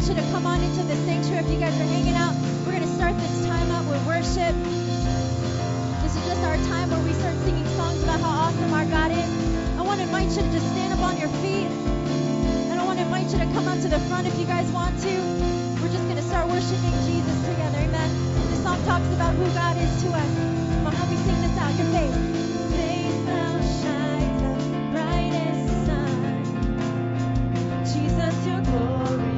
invite you to come on into the sanctuary. If you guys are hanging out, we're going to start this time out with worship. This is just our time where we start singing songs about how awesome our God is. I want to invite you to just stand up on your feet. And I want to invite you to come up to the front if you guys want to. We're just going to start worshiping Jesus together. Amen. This song talks about who God is to us. But help me sing this out. Your faith. Jesus, your glory.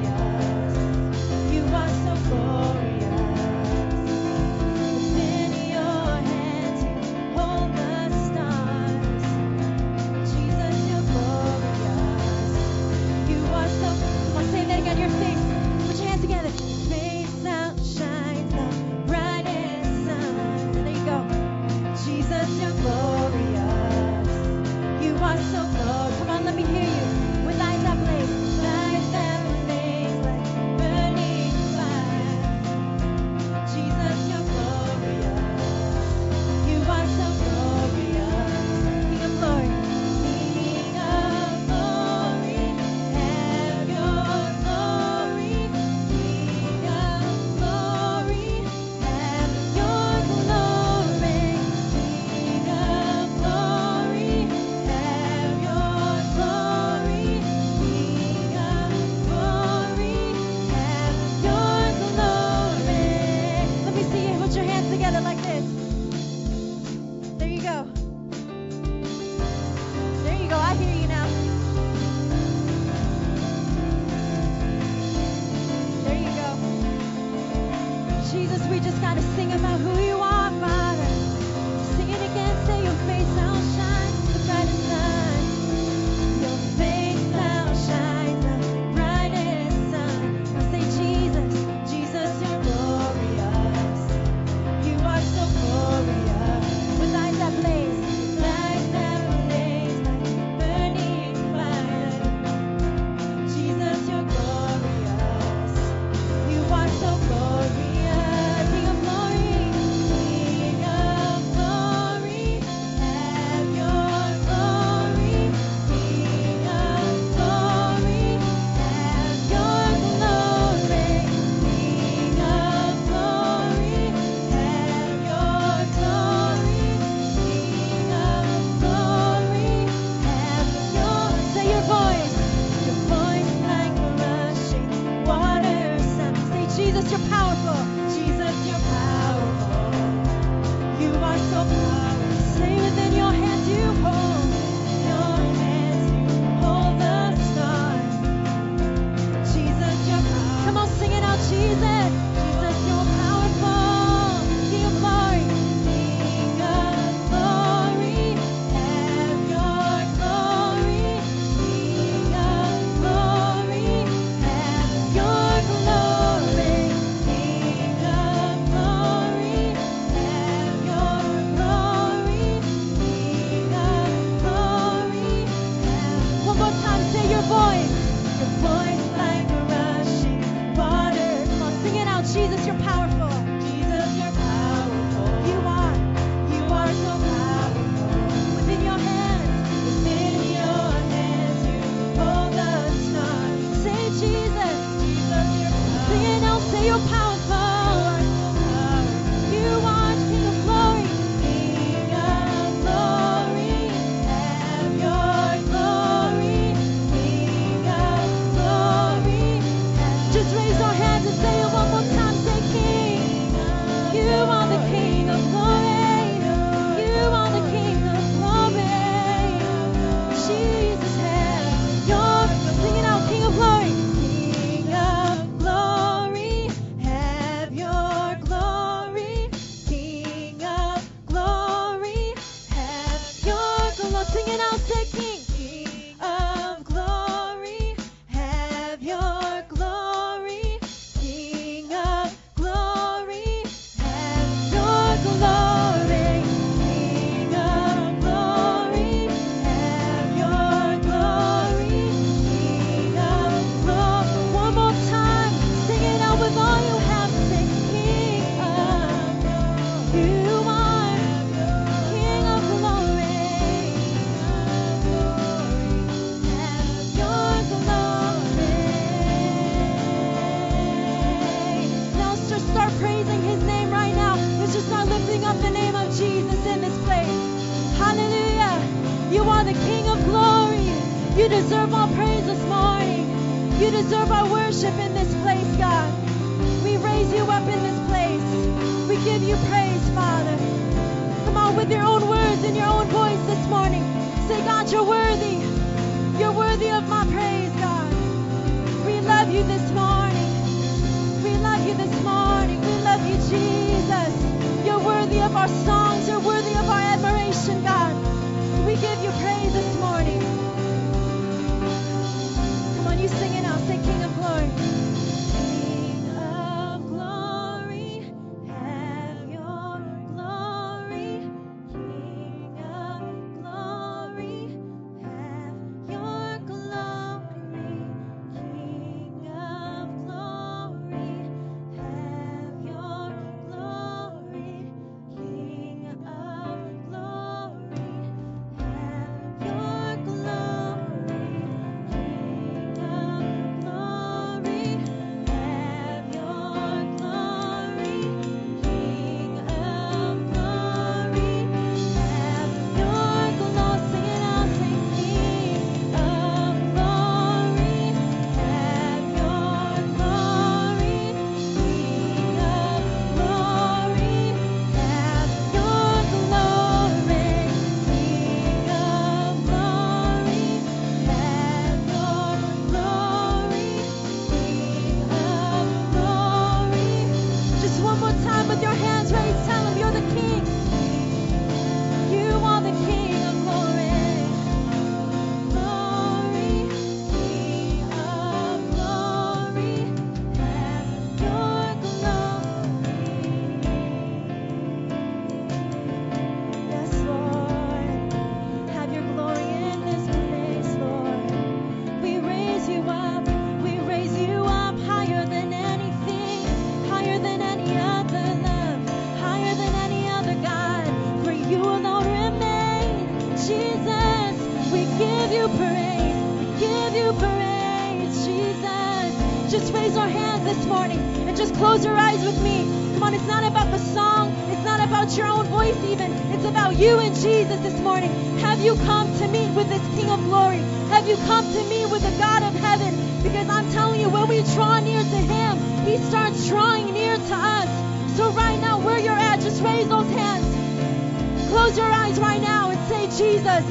come to me with the God of heaven because I'm telling you, when we draw near to Him, He starts drawing near to us. So right now, where you're at, just raise those hands. Close your eyes right now and say, Jesus,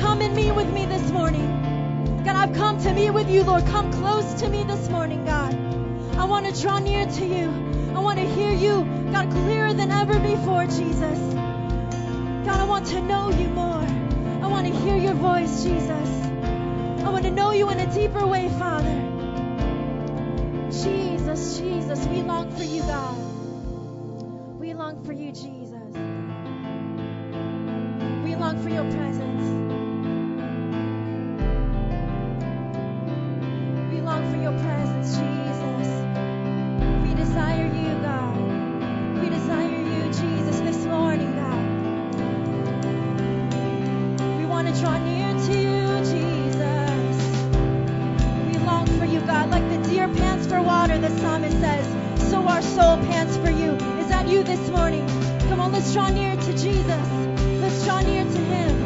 come and meet with me this morning. God, I've come to meet with you, Lord. Come close to me this morning, God. I want to draw near to you. I want to hear you, God, clearer than ever before, Jesus. God, I want to know you more. I want to hear your voice, Jesus. I want to know you in a deeper way, Father. Jesus, Jesus, we long for you, God. We long for you, Jesus. We long for your presence. We long for your presence, Jesus. We desire you, God. We desire you, Jesus, this morning, God. We want to draw near. soul pants for you. Is that you this morning? Come on, let's draw near to Jesus. Let's draw near to Him.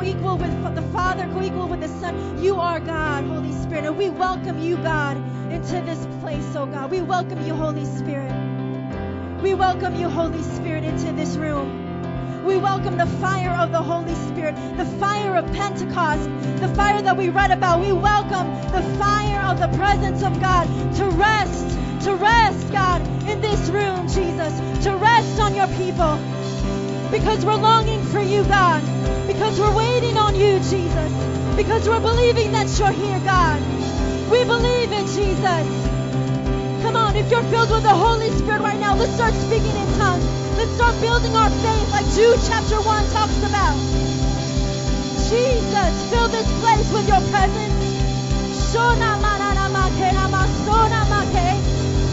co-equal with the Father, co-equal with the Son. You are God, Holy Spirit. And we welcome you, God, into this place, oh God. We welcome you, Holy Spirit. We welcome you, Holy Spirit, into this room. We welcome the fire of the Holy Spirit, the fire of Pentecost, the fire that we read about. We welcome the fire of the presence of God to rest, to rest, God, in this room, Jesus, to rest on your people because we're longing for you, God. Because we're waiting on you, Jesus. Because we're believing that you're here, God. We believe it, Jesus. Come on, if you're filled with the Holy Spirit right now, let's start speaking in tongues. Let's start building our faith like Jude chapter 1 talks about. Jesus, fill this place with your presence.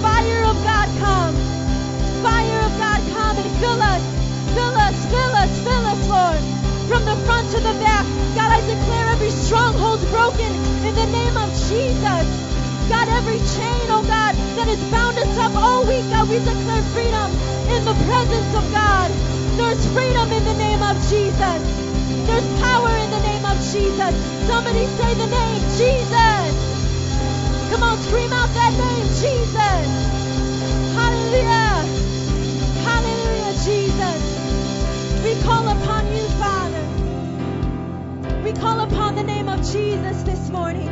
Fire of God come. Fire of God come and fill us. Fill us, fill us, fill us, Lord. From the front to the back. God, I declare every stronghold broken in the name of Jesus. God, every chain, oh God, that has bound us up all week, God, we declare freedom in the presence of God. There's freedom in the name of Jesus. There's power in the name of Jesus. Somebody say the name Jesus. Come on, scream out that name, Jesus. Hallelujah. Hallelujah, Jesus. We call upon you, Father. We call upon the name of Jesus this morning.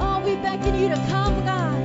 Oh, we beckon you to come, God.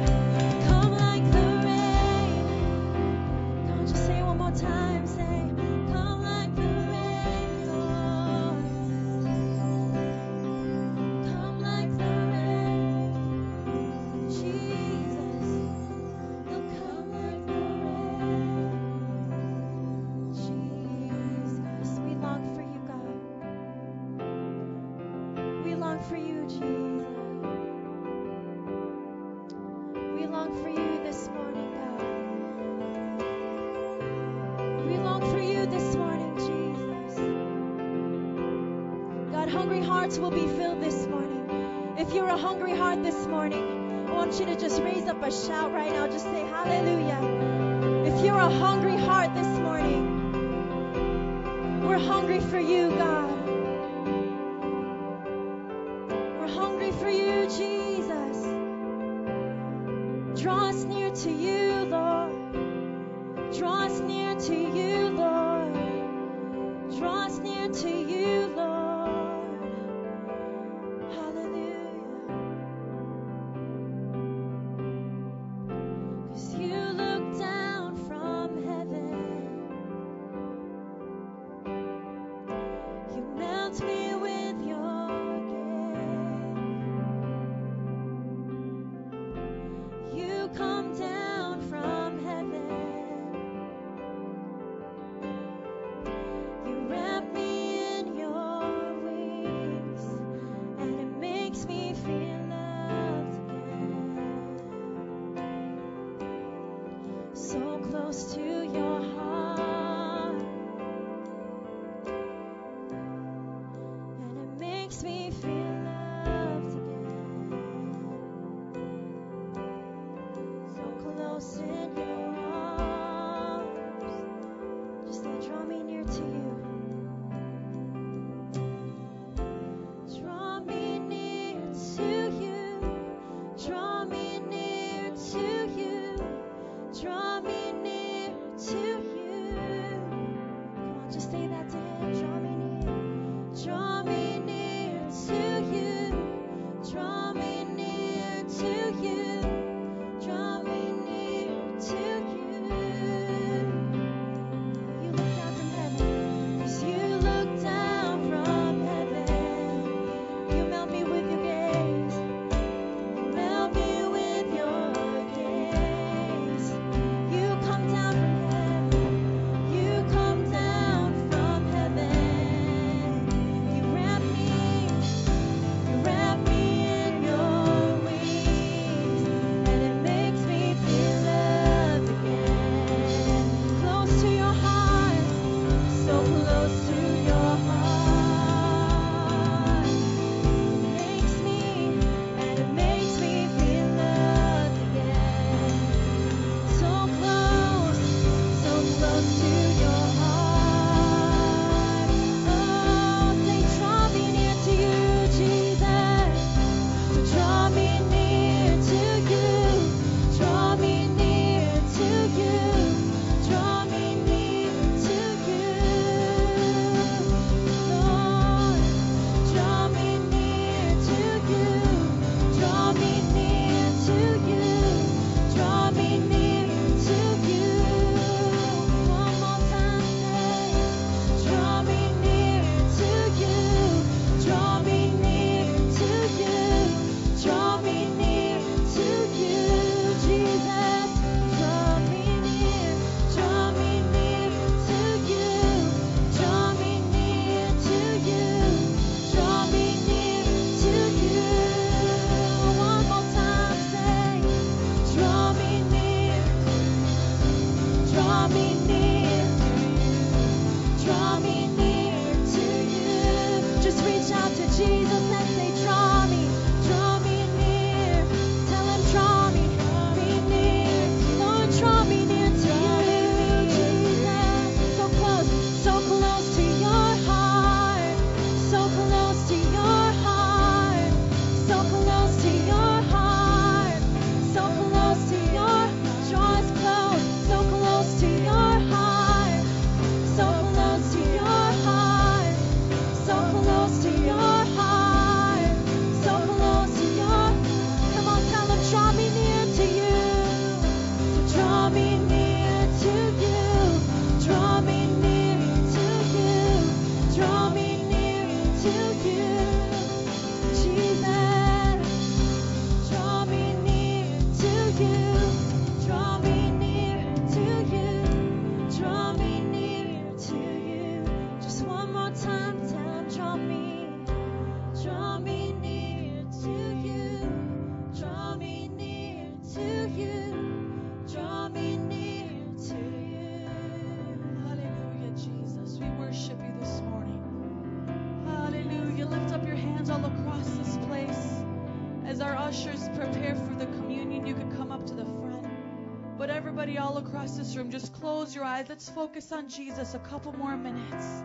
Eyes. Let's focus on Jesus a couple more minutes.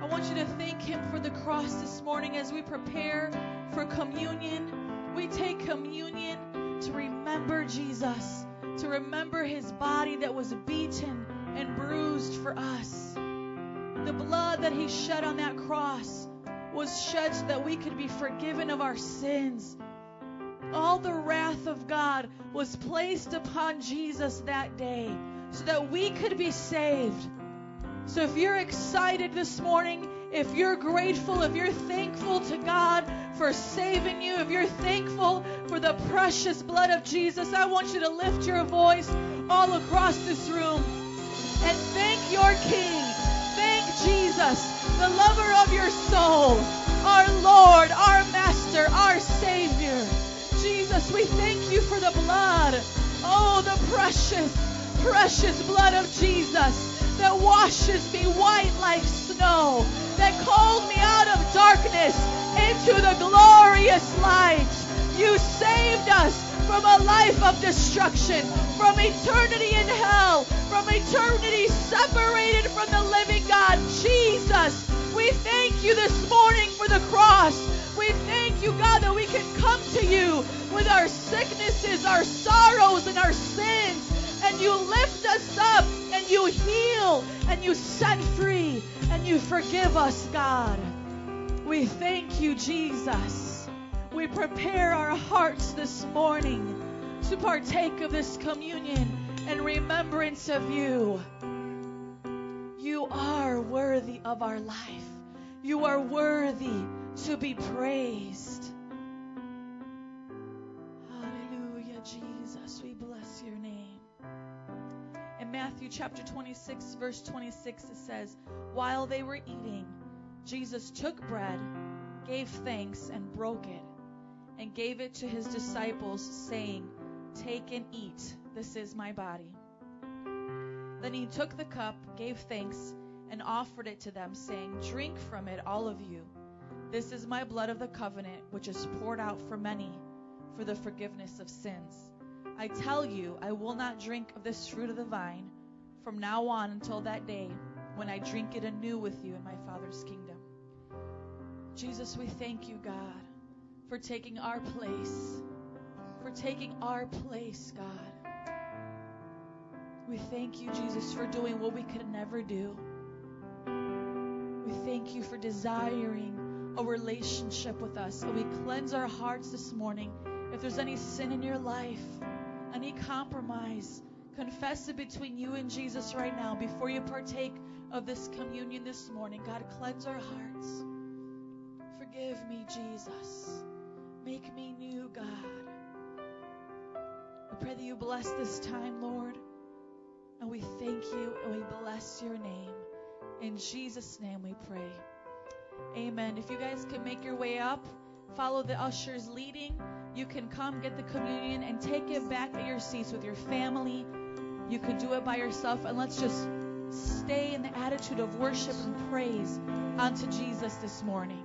I want you to thank Him for the cross this morning as we prepare for communion. We take communion to remember Jesus, to remember His body that was beaten and bruised for us. The blood that He shed on that cross was shed so that we could be forgiven of our sins. All the wrath of God was placed upon Jesus that day so that we could be saved. So if you're excited this morning, if you're grateful, if you're thankful to God for saving you, if you're thankful for the precious blood of Jesus, I want you to lift your voice all across this room and thank your King. Thank Jesus, the lover of your soul, our Lord, our Master, our Savior. Jesus, we thank you for the blood. Oh, the precious, precious blood of Jesus that washes me white like snow, that called me out of darkness into the glorious light. You saved us from a life of destruction, from eternity in hell, from eternity separated from the living God. Jesus, we thank you this morning for the cross. We thank you, God, that we can come to you with our sicknesses, our sorrows, and our sins. And you lift us up, and you heal, and you set free, and you forgive us, God. We thank you, Jesus. We prepare our hearts this morning to partake of this communion in remembrance of you. You are worthy of our life. You are worthy to be praised. Matthew chapter 26, verse 26, it says, While they were eating, Jesus took bread, gave thanks, and broke it, and gave it to his disciples, saying, Take and eat. This is my body. Then he took the cup, gave thanks, and offered it to them, saying, Drink from it, all of you. This is my blood of the covenant, which is poured out for many for the forgiveness of sins. I tell you, I will not drink of this fruit of the vine from now on until that day when I drink it anew with you in my Father's kingdom. Jesus, we thank you, God, for taking our place, for taking our place, God. We thank you, Jesus, for doing what we could never do. We thank you for desiring a relationship with us. And we cleanse our hearts this morning. If there's any sin in your life, any compromise, confess it between you and Jesus right now before you partake of this communion this morning. God, cleanse our hearts. Forgive me, Jesus. Make me new, God. We pray that you bless this time, Lord. And we thank you and we bless your name. In Jesus' name we pray. Amen. If you guys can make your way up, follow the ushers leading. You can come get the communion and take it back at your seats with your family. You could do it by yourself. And let's just stay in the attitude of worship and praise unto Jesus this morning.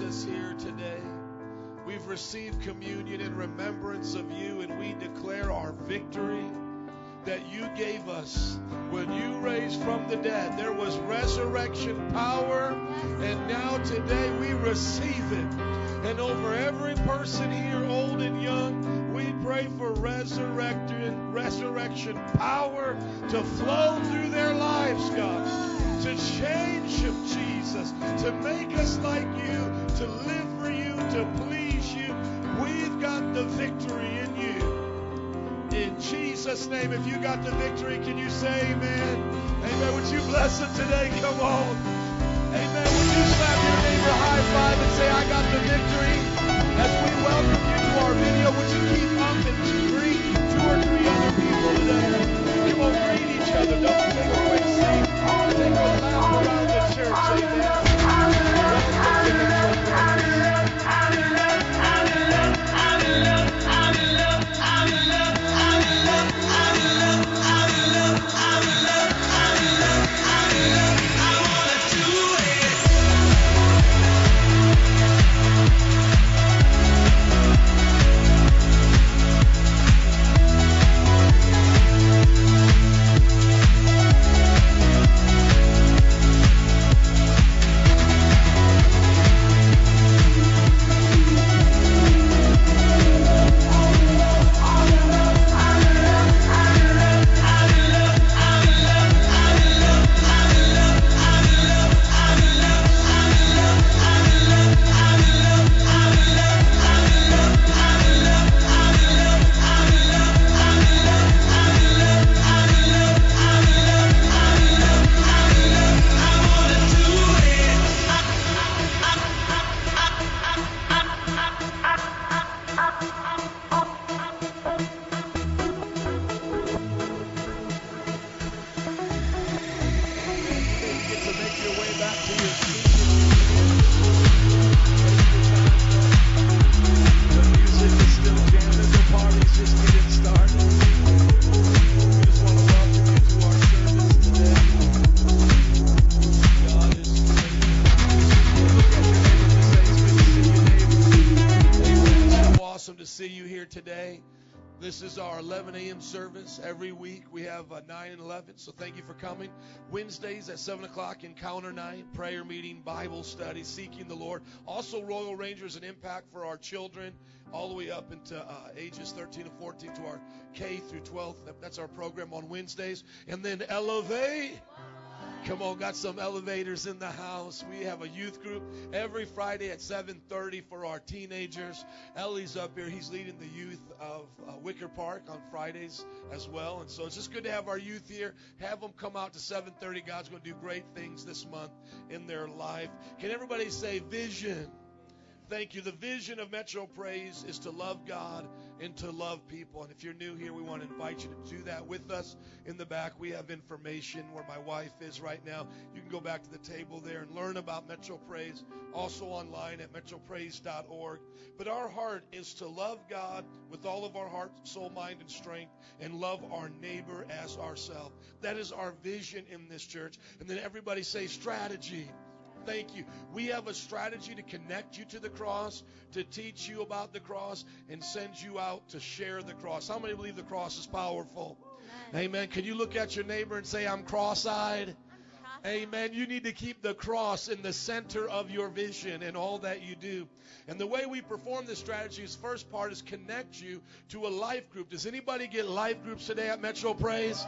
Us here today. We've received communion in remembrance of you, and we declare our victory that you gave us when you raised from the dead. There was resurrection power, and now today we receive it. And over every person here, old and young, we pray for resurrection, resurrection power to flow through their lives, God, to change them, Jesus, to make us like you, to live for you, to please you. We've got the victory in you. In Jesus' name, if you got the victory, can you say amen? Amen. Would you bless them today? Come on. Amen. Would you slap your neighbor high five and say, I got the victory? As we welcome you to our video, would you keep up and greet two or three other people today? Come on, greet each other. Don't take a around the and 11, so thank you for coming. Wednesdays at 7 o'clock, encounter night, prayer meeting, Bible study, seeking the Lord. Also, Royal Rangers and Impact for our children, all the way up into uh, ages 13 and 14 to our K through 12. That's our program on Wednesdays. And then Elevate. Come on, got some elevators in the house. We have a youth group every Friday at 7:30 for our teenagers. Ellie's up here. He's leading the youth of uh, Wicker Park on Fridays as well. And so it's just good to have our youth here. Have them come out to 7:30. God's going to do great things this month in their life. Can everybody say vision? Thank you. The vision of Metro Praise is to love God and to love people. And if you're new here, we want to invite you to do that with us in the back. We have information where my wife is right now. You can go back to the table there and learn about Metro Praise, also online at metropraise.org. But our heart is to love God with all of our heart, soul, mind, and strength, and love our neighbor as ourselves. That is our vision in this church. And then everybody say strategy. Thank you. We have a strategy to connect you to the cross, to teach you about the cross, and send you out to share the cross. How many believe the cross is powerful? Amen. Can you look at your neighbor and say, I'm cross eyed? Amen. You need to keep the cross in the center of your vision and all that you do. And the way we perform this strategy is first part is connect you to a life group. Does anybody get life groups today at Metro Praise?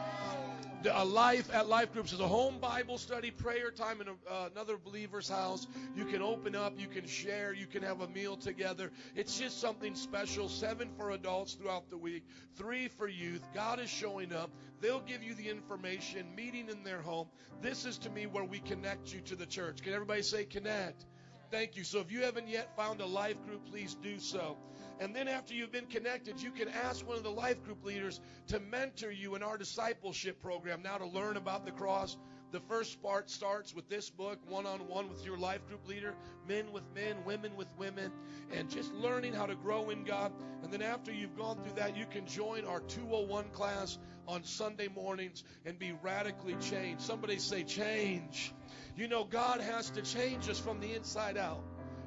A life at life groups is a home bible study prayer time in a, uh, another believer's house. You can open up you can share you can have a meal together. It's just something special. Seven for adults throughout the week three for youth. God is showing up. They'll give you the information meeting in their home. This is to me where we connect you to the church. Can everybody say connect? Thank you. So if you haven't yet found a life group please do so and then after you've been connected, you can ask one of the life group leaders to mentor you in our discipleship program now to learn about the cross. The first part starts with this book, one on one with your life group leader, men with men, women with women, and just learning how to grow in God. And then after you've gone through that, you can join our 201 class on Sunday mornings and be radically changed. Somebody say, change. You know, God has to change us from the inside out.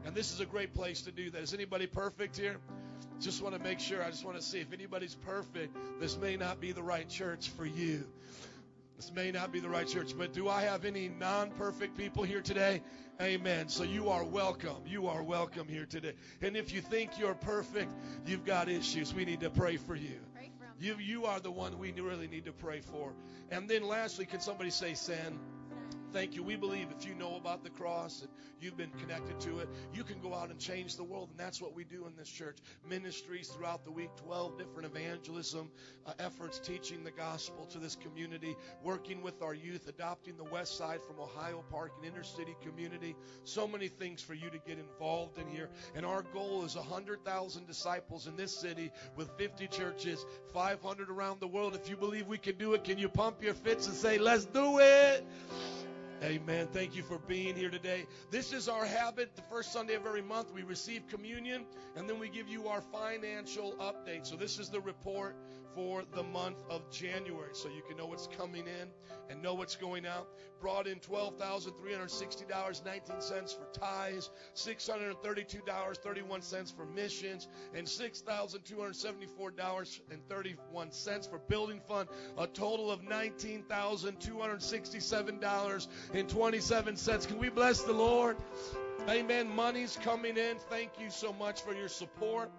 And this is a great place to do that. Is anybody perfect here? Just want to make sure. I just want to see if anybody's perfect. This may not be the right church for you. This may not be the right church, but do I have any non perfect people here today? Amen. So you are welcome. You are welcome here today. And if you think you're perfect, you've got issues. We need to pray for you. You, you are the one we really need to pray for. And then lastly, can somebody say, Send? Thank you. We believe if you know about the cross and you've been connected to it, you can go out and change the world. And that's what we do in this church. Ministries throughout the week, 12 different evangelism uh, efforts teaching the gospel to this community, working with our youth, adopting the west side from Ohio Park, an inner city community. So many things for you to get involved in here. And our goal is 100,000 disciples in this city with 50 churches, 500 around the world. If you believe we can do it, can you pump your fists and say, let's do it? Amen. Thank you for being here today. This is our habit. The first Sunday of every month, we receive communion and then we give you our financial update. So, this is the report for the month of January so you can know what's coming in and know what's going out. Brought in $12,360.19 for tithes, $632.31 for missions, and $6,274.31 for building fund. A total of $19,267.27. Can we bless the Lord? Amen. Money's coming in. Thank you so much for your support.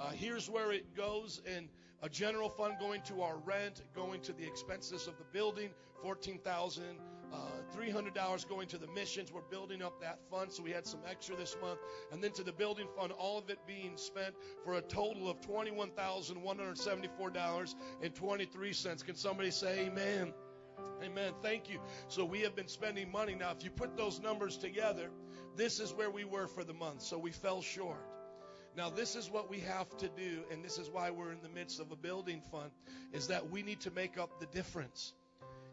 Uh, here's where it goes in a general fund going to our rent, going to the expenses of the building, fourteen thousand uh, three hundred dollars going to the missions. We're building up that fund, so we had some extra this month, and then to the building fund, all of it being spent for a total of twenty-one thousand one hundred seventy-four dollars and twenty-three cents. Can somebody say Amen? Amen. Thank you. So we have been spending money. Now, if you put those numbers together, this is where we were for the month. So we fell short. Now, this is what we have to do, and this is why we're in the midst of a building fund, is that we need to make up the difference.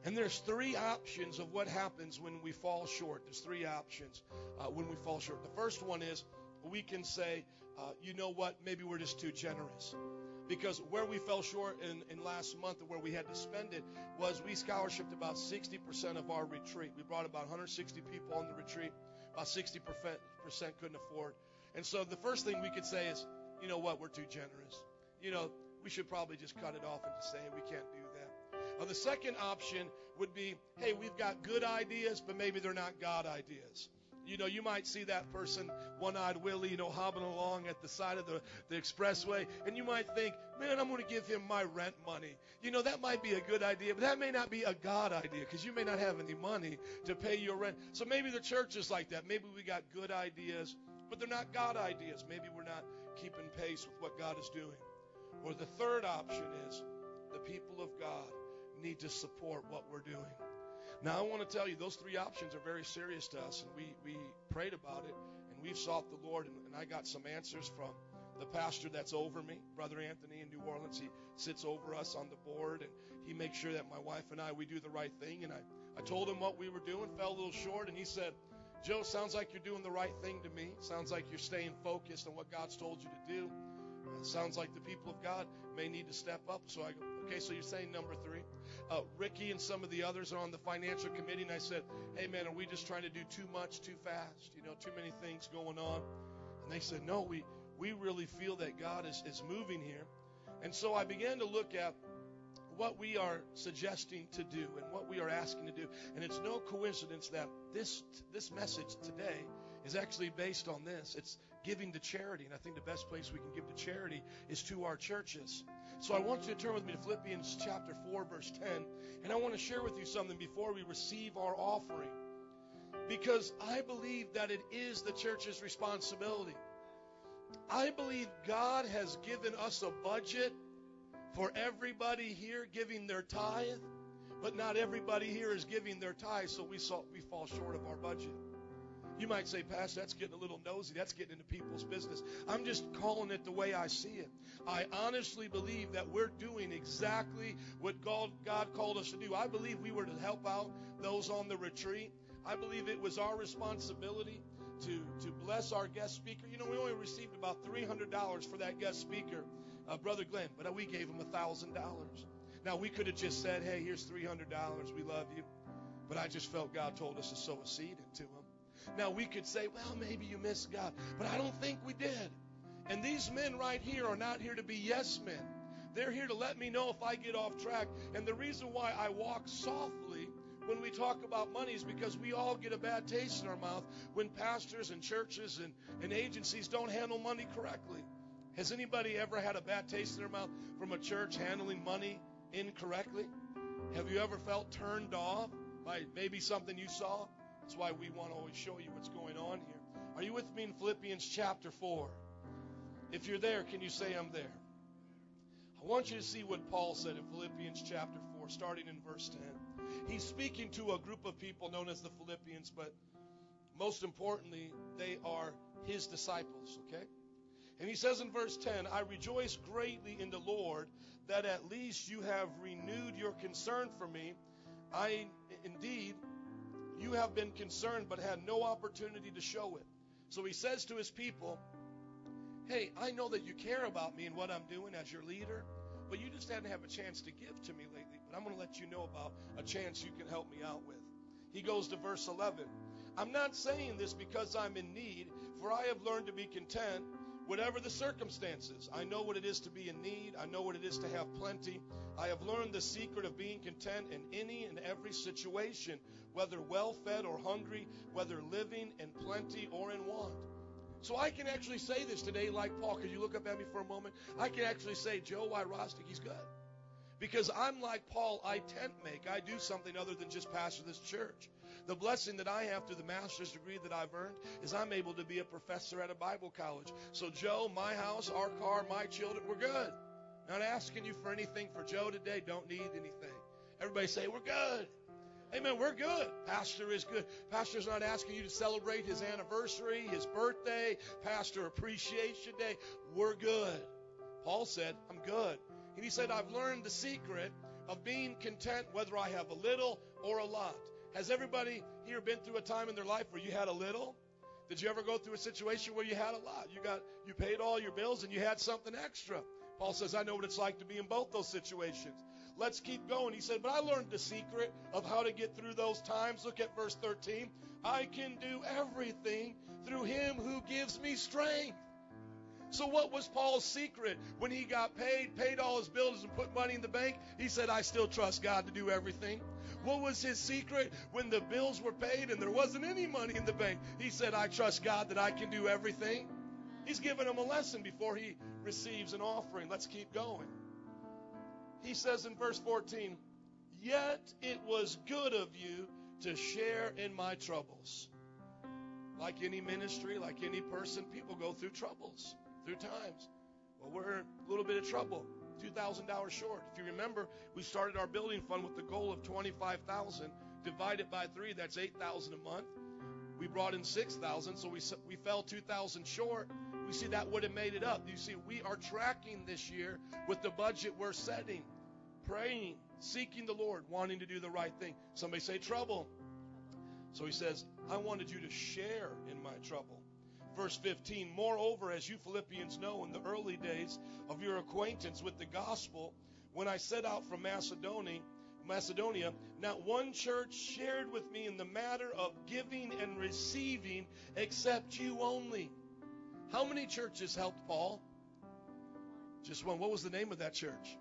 And there's three options of what happens when we fall short. There's three options uh, when we fall short. The first one is we can say, uh, you know what, maybe we're just too generous. Because where we fell short in, in last month where we had to spend it was we scholarshiped about 60% of our retreat. We brought about 160 people on the retreat. About 60% couldn't afford and so the first thing we could say is, you know what, we're too generous. You know, we should probably just cut it off and just say we can't do that. Now, the second option would be, hey, we've got good ideas, but maybe they're not God ideas. You know, you might see that person, one-eyed Willie, you know, hobbling along at the side of the, the expressway, and you might think, man, I'm going to give him my rent money. You know, that might be a good idea, but that may not be a God idea because you may not have any money to pay your rent. So maybe the church is like that. Maybe we got good ideas, but they're not God ideas. Maybe we're not keeping pace with what God is doing. Or the third option is the people of God need to support what we're doing. Now, I want to tell you, those three options are very serious to us, and we, we prayed about it, and we've sought the Lord, and, and I got some answers from the pastor that's over me, Brother Anthony in New Orleans. He sits over us on the board, and he makes sure that my wife and I, we do the right thing. And I, I told him what we were doing, fell a little short, and he said, Joe, sounds like you're doing the right thing to me. Sounds like you're staying focused on what God's told you to do. Uh, sounds like the people of God may need to step up. So I go, okay, so you're saying number three. Uh, Ricky and some of the others are on the financial committee, and I said, hey, man, are we just trying to do too much too fast? You know, too many things going on. And they said, no, we, we really feel that God is, is moving here. And so I began to look at what we are suggesting to do and what we are asking to do. And it's no coincidence that this this message today is actually based on this. It's giving to charity. And I think the best place we can give to charity is to our churches. So I want you to turn with me to Philippians chapter 4, verse 10. And I want to share with you something before we receive our offering. Because I believe that it is the church's responsibility. I believe God has given us a budget for everybody here giving their tithe, but not everybody here is giving their tithe, so we, saw, we fall short of our budget. You might say, Pastor, that's getting a little nosy. That's getting into people's business. I'm just calling it the way I see it. I honestly believe that we're doing exactly what God, God called us to do. I believe we were to help out those on the retreat. I believe it was our responsibility to, to bless our guest speaker. You know, we only received about $300 for that guest speaker, uh, Brother Glenn, but we gave him a $1,000. Now, we could have just said, hey, here's $300. We love you. But I just felt God told us to sow a seed into him. Now, we could say, well, maybe you missed God, but I don't think we did. And these men right here are not here to be yes men. They're here to let me know if I get off track. And the reason why I walk softly when we talk about money is because we all get a bad taste in our mouth when pastors and churches and, and agencies don't handle money correctly. Has anybody ever had a bad taste in their mouth from a church handling money incorrectly? Have you ever felt turned off by maybe something you saw? That's why we want to always show you what's going on here. Are you with me in Philippians chapter 4? If you're there, can you say I'm there? I want you to see what Paul said in Philippians chapter 4, starting in verse 10. He's speaking to a group of people known as the Philippians, but most importantly, they are his disciples, okay? And he says in verse 10, I rejoice greatly in the Lord that at least you have renewed your concern for me. I indeed, you have been concerned but had no opportunity to show it. So he says to his people, Hey, I know that you care about me and what I'm doing as your leader, but you just hadn't have a chance to give to me lately. But I'm going to let you know about a chance you can help me out with. He goes to verse 11. I'm not saying this because I'm in need, for I have learned to be content whatever the circumstances. I know what it is to be in need. I know what it is to have plenty. I have learned the secret of being content in any and every situation, whether well fed or hungry, whether living in plenty or in want. So I can actually say this today, like Paul. Could you look up at me for a moment? I can actually say, Joe Y. Rostick, he's good. Because I'm like Paul, I tent make. I do something other than just pastor this church. The blessing that I have through the master's degree that I've earned is I'm able to be a professor at a Bible college. So, Joe, my house, our car, my children, we're good. Not asking you for anything for Joe today. Don't need anything. Everybody say, we're good. Amen. We're good. Pastor is good. Pastor's not asking you to celebrate his anniversary, his birthday, Pastor Appreciation Day. We're good. Paul said, I'm good. And he said, I've learned the secret of being content whether I have a little or a lot. Has everybody here been through a time in their life where you had a little? Did you ever go through a situation where you had a lot? You got you paid all your bills and you had something extra. Paul says, I know what it's like to be in both those situations. Let's keep going. He said, But I learned the secret of how to get through those times. Look at verse 13. I can do everything through him who gives me strength. So, what was Paul's secret when he got paid, paid all his bills, and put money in the bank? He said, I still trust God to do everything. What was his secret when the bills were paid and there wasn't any money in the bank? He said, I trust God that I can do everything. He's giving him a lesson before he receives an offering. Let's keep going. He says in verse 14, Yet it was good of you to share in my troubles. Like any ministry, like any person, people go through troubles, through times. Well, we're in a little bit of trouble. $2,000 short. If you remember, we started our building fund with the goal of 25,000 divided by 3, that's 8,000 a month. We brought in 6,000, so we we fell 2,000 short. We see that would have made it up. You see, we are tracking this year with the budget we're setting, praying, seeking the Lord, wanting to do the right thing. Somebody say trouble. So he says, I wanted you to share in my trouble. Verse 15, moreover, as you Philippians know, in the early days of your acquaintance with the gospel, when I set out from Macedonia, Macedonia, not one church shared with me in the matter of giving and receiving except you only. How many churches helped Paul? Just one. What was the name of that church?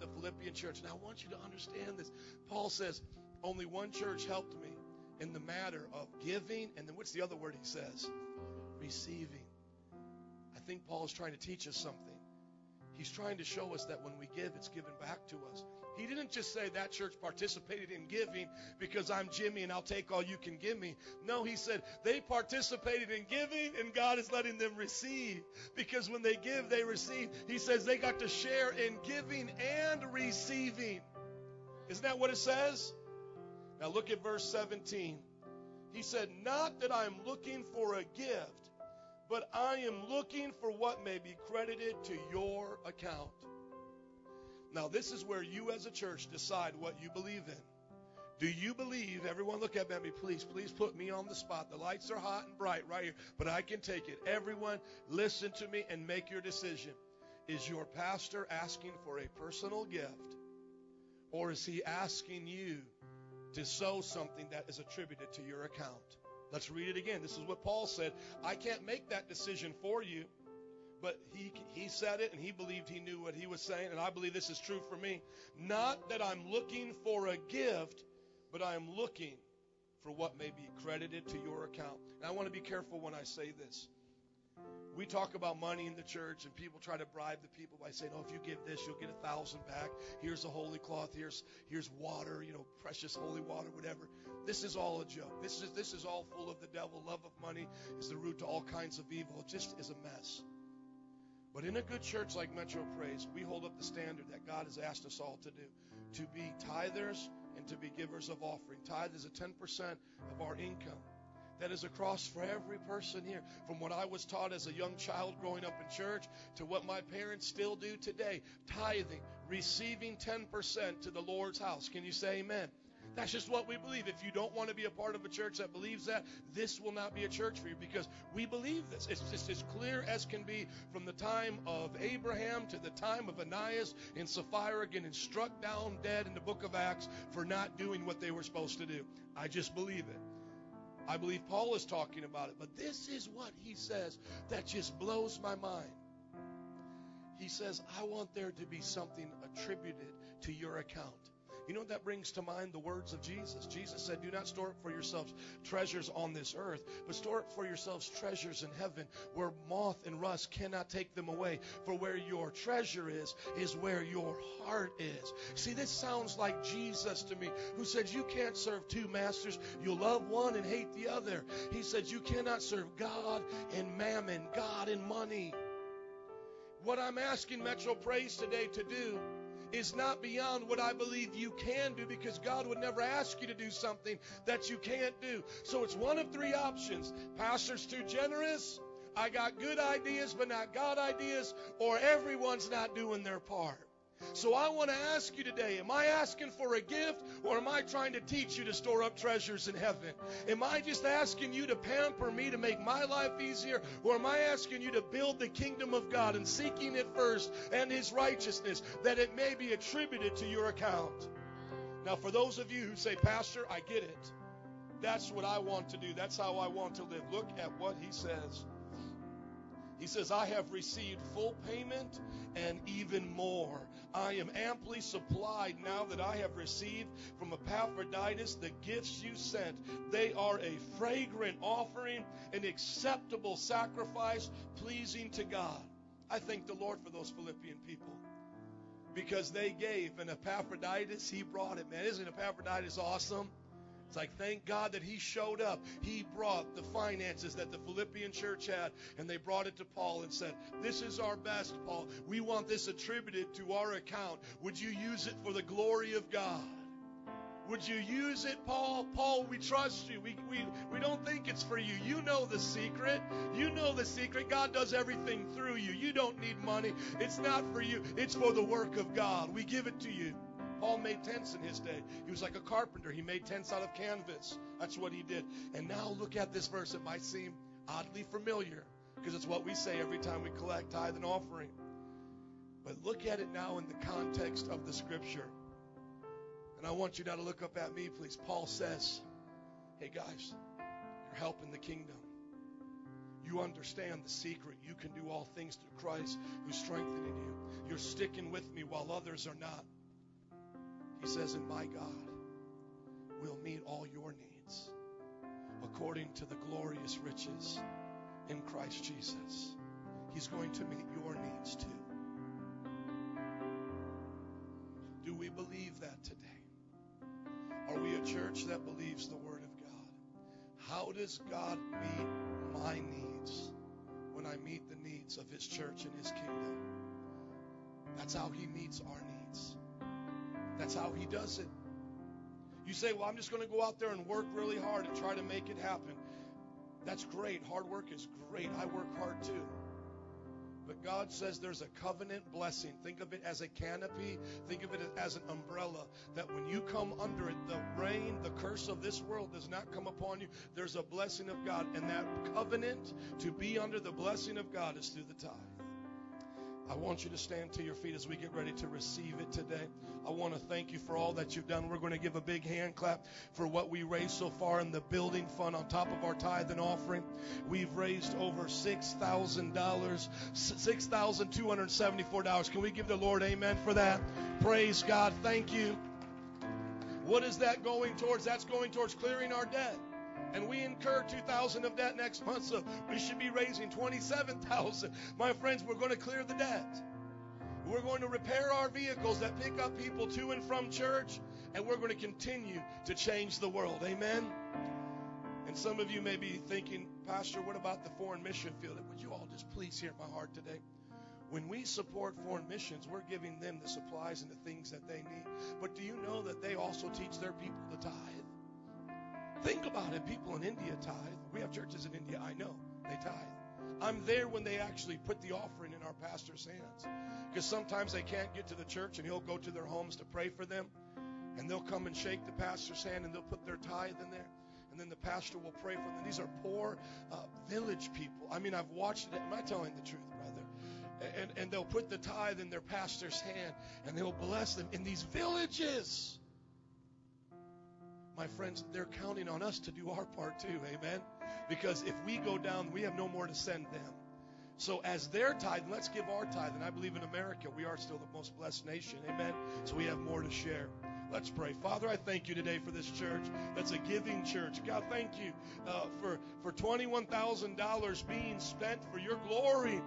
The Philippian church. Now I want you to understand this. Paul says, only one church helped me in the matter of giving, and then what's the other word he says? Receiving. I think Paul is trying to teach us something. He's trying to show us that when we give, it's given back to us. He didn't just say that church participated in giving because I'm Jimmy and I'll take all you can give me. No, he said they participated in giving and God is letting them receive because when they give, they receive. He says they got to share in giving and receiving. Isn't that what it says? Now look at verse 17. He said, Not that I'm looking for a gift, but I am looking for what may be credited to your account. Now, this is where you as a church decide what you believe in. Do you believe, everyone look at me, please, please put me on the spot. The lights are hot and bright right here, but I can take it. Everyone, listen to me and make your decision. Is your pastor asking for a personal gift, or is he asking you to sow something that is attributed to your account? Let's read it again. This is what Paul said. I can't make that decision for you, but he he said it and he believed he knew what he was saying, and I believe this is true for me. Not that I'm looking for a gift, but I am looking for what may be credited to your account. And I want to be careful when I say this. We talk about money in the church, and people try to bribe the people by saying, "Oh, if you give this, you'll get a thousand back. Here's a holy cloth. Here's here's water. You know, precious holy water, whatever." This is all a joke. This is this is all full of the devil. Love of money is the root to all kinds of evil. It just is a mess. But in a good church like Metro Praise, we hold up the standard that God has asked us all to do to be tithers and to be givers of offering. Tithe is a 10% of our income. That is a cross for every person here. From what I was taught as a young child growing up in church to what my parents still do today. Tithing, receiving 10% to the Lord's house. Can you say amen? That's just what we believe. If you don't want to be a part of a church that believes that, this will not be a church for you because we believe this. It's just as clear as can be from the time of Abraham to the time of Ananias and Sapphira getting struck down dead in the book of Acts for not doing what they were supposed to do. I just believe it. I believe Paul is talking about it. But this is what he says that just blows my mind. He says, I want there to be something attributed to your account. You know what that brings to mind? The words of Jesus. Jesus said, Do not store up for yourselves treasures on this earth, but store up for yourselves treasures in heaven where moth and rust cannot take them away. For where your treasure is, is where your heart is. See, this sounds like Jesus to me, who said, You can't serve two masters. You'll love one and hate the other. He said, You cannot serve God and mammon, God and money. What I'm asking Metro Praise today to do is not beyond what I believe you can do because God would never ask you to do something that you can't do. So it's one of three options. Pastor's too generous. I got good ideas, but not God ideas, or everyone's not doing their part. So I want to ask you today, am I asking for a gift or am I trying to teach you to store up treasures in heaven? Am I just asking you to pamper me to make my life easier or am I asking you to build the kingdom of God and seeking it first and his righteousness that it may be attributed to your account? Now for those of you who say, "Pastor, I get it." That's what I want to do. That's how I want to live. Look at what he says. He says, I have received full payment and even more. I am amply supplied now that I have received from Epaphroditus the gifts you sent. They are a fragrant offering, an acceptable sacrifice, pleasing to God. I thank the Lord for those Philippian people because they gave, and Epaphroditus, he brought it. Man, isn't Epaphroditus awesome? It's like, thank God that he showed up. He brought the finances that the Philippian church had, and they brought it to Paul and said, This is our best, Paul. We want this attributed to our account. Would you use it for the glory of God? Would you use it, Paul? Paul, we trust you. We, we, we don't think it's for you. You know the secret. You know the secret. God does everything through you. You don't need money. It's not for you, it's for the work of God. We give it to you. Paul made tents in his day. He was like a carpenter. He made tents out of canvas. That's what he did. And now look at this verse. It might seem oddly familiar because it's what we say every time we collect tithe and offering. But look at it now in the context of the scripture. And I want you now to look up at me, please. Paul says, Hey guys, you're helping the kingdom. You understand the secret. You can do all things through Christ who's strengthening you. You're sticking with me while others are not. He says, And my God will meet all your needs according to the glorious riches in Christ Jesus. He's going to meet your needs too. Do we believe that today? Are we a church that believes the Word of God? How does God meet my needs when I meet the needs of His church and His kingdom? That's how He meets our needs. That's how He does it. You say, well, I'm just going to go out there and work really hard and try to make it happen. That's great. Hard work is great. I work hard too. But God says there's a covenant blessing. Think of it as a canopy. Think of it as an umbrella. That when you come under it, the rain, the curse of this world does not come upon you. There's a blessing of God. And that covenant to be under the blessing of God is through the tithe. I want you to stand to your feet as we get ready to receive it today. I want to thank you for all that you've done. We're going to give a big hand clap for what we raised so far in the building fund on top of our tithe and offering. We've raised over $6,000, $6,274. Can we give the Lord amen for that? Praise God. Thank you. What is that going towards? That's going towards clearing our debt and we incur 2000 of debt next month so we should be raising 27000 my friends we're going to clear the debt. We're going to repair our vehicles that pick up people to and from church and we're going to continue to change the world. Amen? And some of you may be thinking pastor what about the foreign mission field? Would you all just please hear my heart today? When we support foreign missions, we're giving them the supplies and the things that they need. But do you know that they also teach their people to tithe? Think about it. People in India tithe. We have churches in India, I know. They tithe. I'm there when they actually put the offering in our pastor's hands. Because sometimes they can't get to the church and he'll go to their homes to pray for them. And they'll come and shake the pastor's hand and they'll put their tithe in there. And then the pastor will pray for them. These are poor uh, village people. I mean, I've watched it. Am I telling the truth, brother? And, and they'll put the tithe in their pastor's hand and they'll bless them in these villages my friends, they're counting on us to do our part too. Amen. Because if we go down, we have no more to send them. So as their tithe, let's give our tithe. And I believe in America, we are still the most blessed nation. Amen. So we have more to share. Let's pray. Father, I thank you today for this church that's a giving church. God, thank you uh, for, for $21,000 being spent for your glory.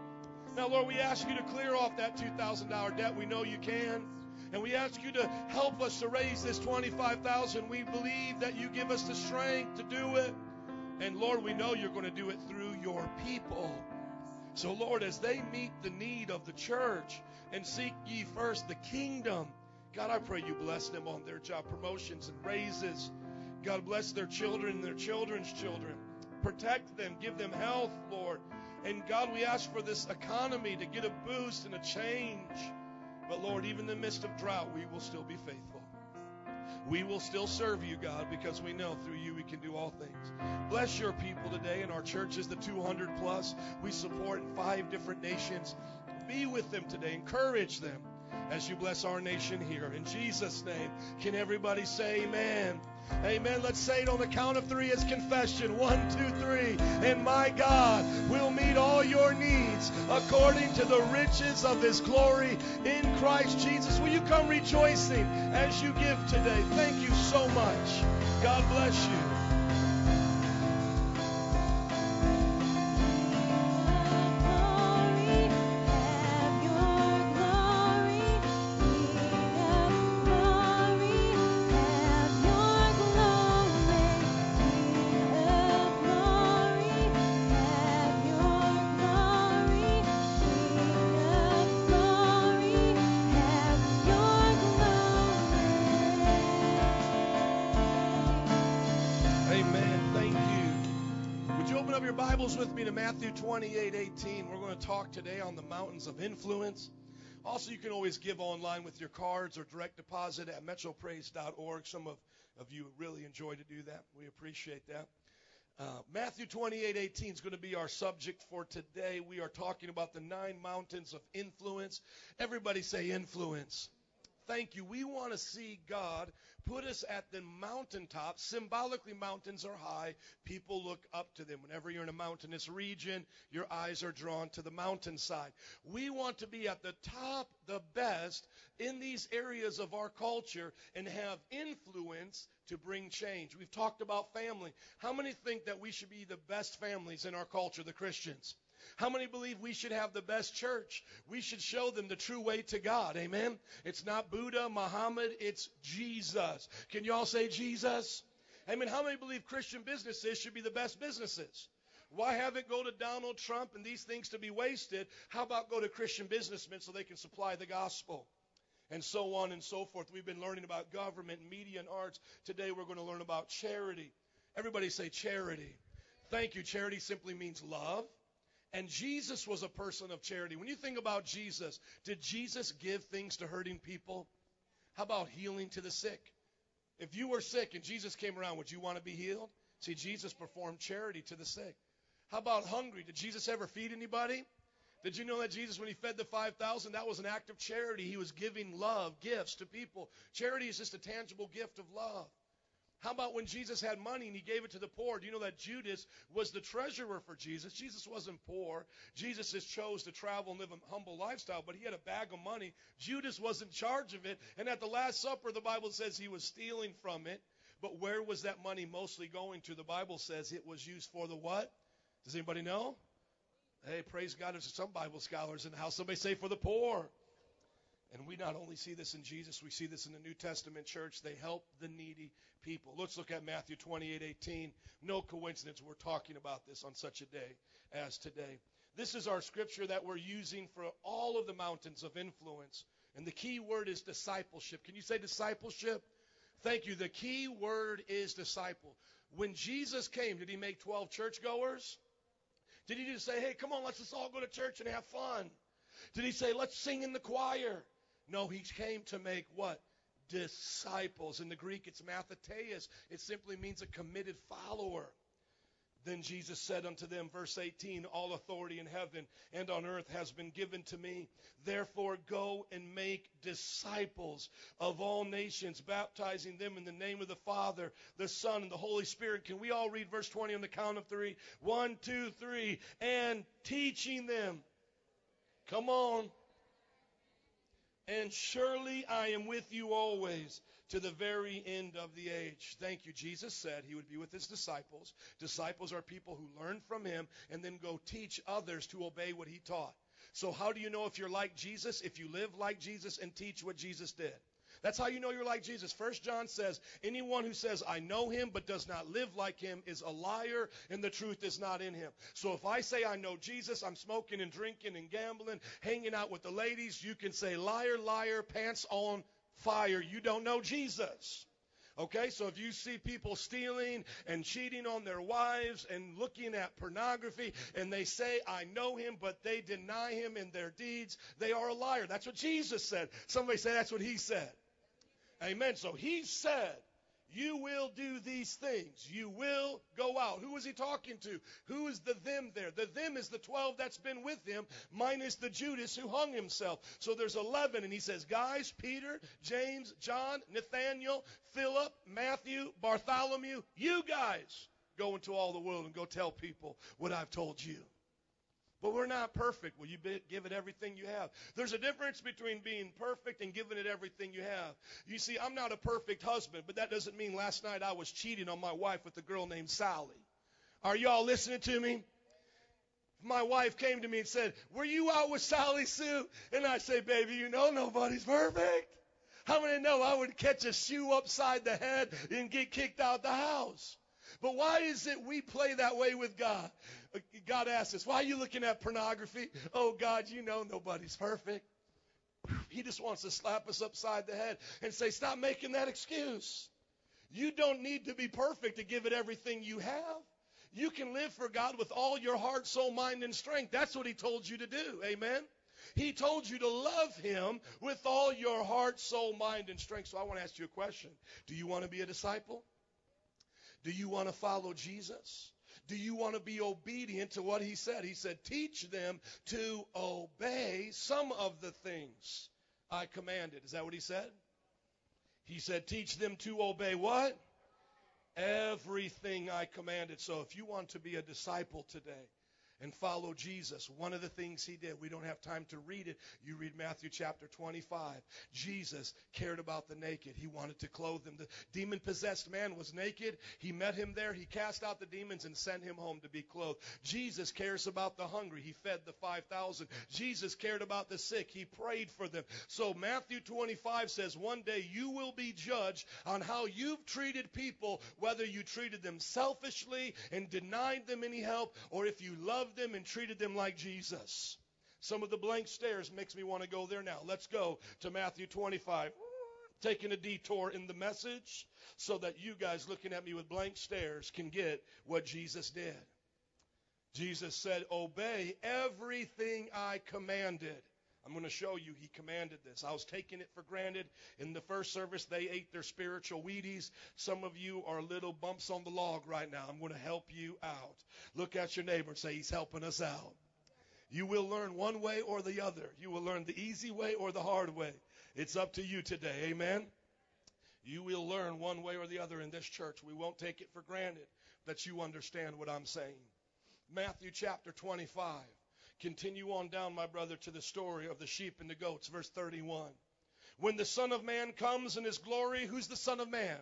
Now, Lord, we ask you to clear off that $2,000 debt. We know you can. And we ask you to help us to raise this 25,000. We believe that you give us the strength to do it. And Lord, we know you're going to do it through your people. So Lord, as they meet the need of the church and seek ye first the kingdom, God, I pray you bless them on their job promotions and raises. God bless their children and their children's children. Protect them, give them health, Lord. And God, we ask for this economy to get a boost and a change. But Lord, even in the midst of drought, we will still be faithful. We will still serve you, God, because we know through you we can do all things. Bless your people today in our churches, the 200 plus. We support five different nations. Be with them today. Encourage them as you bless our nation here. In Jesus' name, can everybody say amen? Amen. Let's say it on the count of three as confession. One, two, three. And my God will meet all your needs according to the riches of his glory in Christ Jesus. Will you come rejoicing as you give today? Thank you so much. God bless you. Matthew 28 18. We're going to talk today on the mountains of influence. Also, you can always give online with your cards or direct deposit at metropraise.org. Some of, of you really enjoy to do that. We appreciate that. Uh, Matthew 28 18 is going to be our subject for today. We are talking about the nine mountains of influence. Everybody say influence. Thank you. We want to see God put us at the mountaintop. Symbolically, mountains are high. People look up to them. Whenever you're in a mountainous region, your eyes are drawn to the mountainside. We want to be at the top, the best in these areas of our culture and have influence to bring change. We've talked about family. How many think that we should be the best families in our culture, the Christians? How many believe we should have the best church? We should show them the true way to God. Amen. It's not Buddha, Muhammad, it's Jesus. Can you all say Jesus? Amen. How many believe Christian businesses should be the best businesses? Why have it go to Donald Trump and these things to be wasted? How about go to Christian businessmen so they can supply the gospel? and so on and so forth. We've been learning about government, media, and arts. Today we're going to learn about charity. Everybody say charity. Thank you. Charity simply means love. And Jesus was a person of charity. When you think about Jesus, did Jesus give things to hurting people? How about healing to the sick? If you were sick and Jesus came around, would you want to be healed? See, Jesus performed charity to the sick. How about hungry? Did Jesus ever feed anybody? Did you know that Jesus, when he fed the 5,000, that was an act of charity? He was giving love, gifts to people. Charity is just a tangible gift of love. How about when Jesus had money and he gave it to the poor? Do you know that Judas was the treasurer for Jesus? Jesus wasn't poor. Jesus just chose to travel and live a humble lifestyle, but he had a bag of money. Judas was in charge of it. And at the Last Supper, the Bible says he was stealing from it. But where was that money mostly going to? The Bible says it was used for the what? Does anybody know? Hey, praise God. There's some Bible scholars in the house. Somebody say for the poor. And we not only see this in Jesus, we see this in the New Testament church. They help the needy people. Let's look at Matthew 28 18. No coincidence we're talking about this on such a day as today. This is our scripture that we're using for all of the mountains of influence. And the key word is discipleship. Can you say discipleship? Thank you. The key word is disciple. When Jesus came, did he make 12 churchgoers? Did he just say, hey, come on, let's just all go to church and have fun? Did he say, let's sing in the choir? No, he came to make what? Disciples. In the Greek, it's mathetes. It simply means a committed follower. Then Jesus said unto them, verse 18, All authority in heaven and on earth has been given to me. Therefore, go and make disciples of all nations, baptizing them in the name of the Father, the Son, and the Holy Spirit. Can we all read verse 20 on the count of three? One, two, three. And teaching them. Come on. And surely I am with you always to the very end of the age. Thank you. Jesus said he would be with his disciples. Disciples are people who learn from him and then go teach others to obey what he taught. So, how do you know if you're like Jesus? If you live like Jesus and teach what Jesus did. That's how you know you're like Jesus. First John says, anyone who says, I know him, but does not live like him is a liar, and the truth is not in him. So if I say I know Jesus, I'm smoking and drinking and gambling, hanging out with the ladies, you can say, liar, liar, pants on fire. You don't know Jesus. Okay, so if you see people stealing and cheating on their wives and looking at pornography and they say, I know him, but they deny him in their deeds, they are a liar. That's what Jesus said. Somebody say that's what he said. Amen. So he said, you will do these things. You will go out. Who is he talking to? Who is the them there? The them is the 12 that's been with him, minus the Judas who hung himself. So there's 11, and he says, Guys, Peter, James, John, Nathaniel, Philip, Matthew, Bartholomew, you guys go into all the world and go tell people what I've told you. But we're not perfect. Will you give it everything you have? There's a difference between being perfect and giving it everything you have. You see, I'm not a perfect husband, but that doesn't mean last night I was cheating on my wife with a girl named Sally. Are y'all listening to me? My wife came to me and said, Were you out with Sally Sue? And I say, Baby, you know nobody's perfect. How many know I would catch a shoe upside the head and get kicked out the house? But why is it we play that way with God? God asks us, why are you looking at pornography? Oh, God, you know nobody's perfect. He just wants to slap us upside the head and say, stop making that excuse. You don't need to be perfect to give it everything you have. You can live for God with all your heart, soul, mind, and strength. That's what He told you to do. Amen. He told you to love Him with all your heart, soul, mind, and strength. So I want to ask you a question. Do you want to be a disciple? Do you want to follow Jesus? Do you want to be obedient to what he said? He said, teach them to obey some of the things I commanded. Is that what he said? He said, teach them to obey what? Everything I commanded. So if you want to be a disciple today, and follow Jesus. One of the things he did, we don't have time to read it. You read Matthew chapter 25. Jesus cared about the naked. He wanted to clothe them. The demon possessed man was naked. He met him there. He cast out the demons and sent him home to be clothed. Jesus cares about the hungry. He fed the 5,000. Jesus cared about the sick. He prayed for them. So Matthew 25 says, one day you will be judged on how you've treated people, whether you treated them selfishly and denied them any help, or if you loved loved them and treated them like Jesus. Some of the blank stares makes me want to go there now. Let's go to Matthew 25. Taking a detour in the message so that you guys looking at me with blank stares can get what Jesus did. Jesus said, Obey everything I commanded. I'm going to show you he commanded this. I was taking it for granted. In the first service, they ate their spiritual Wheaties. Some of you are little bumps on the log right now. I'm going to help you out. Look at your neighbor and say, He's helping us out. You will learn one way or the other. You will learn the easy way or the hard way. It's up to you today. Amen. You will learn one way or the other in this church. We won't take it for granted that you understand what I'm saying. Matthew chapter 25. Continue on down, my brother, to the story of the sheep and the goats, verse 31. When the Son of Man comes in his glory, who's the Son of Man?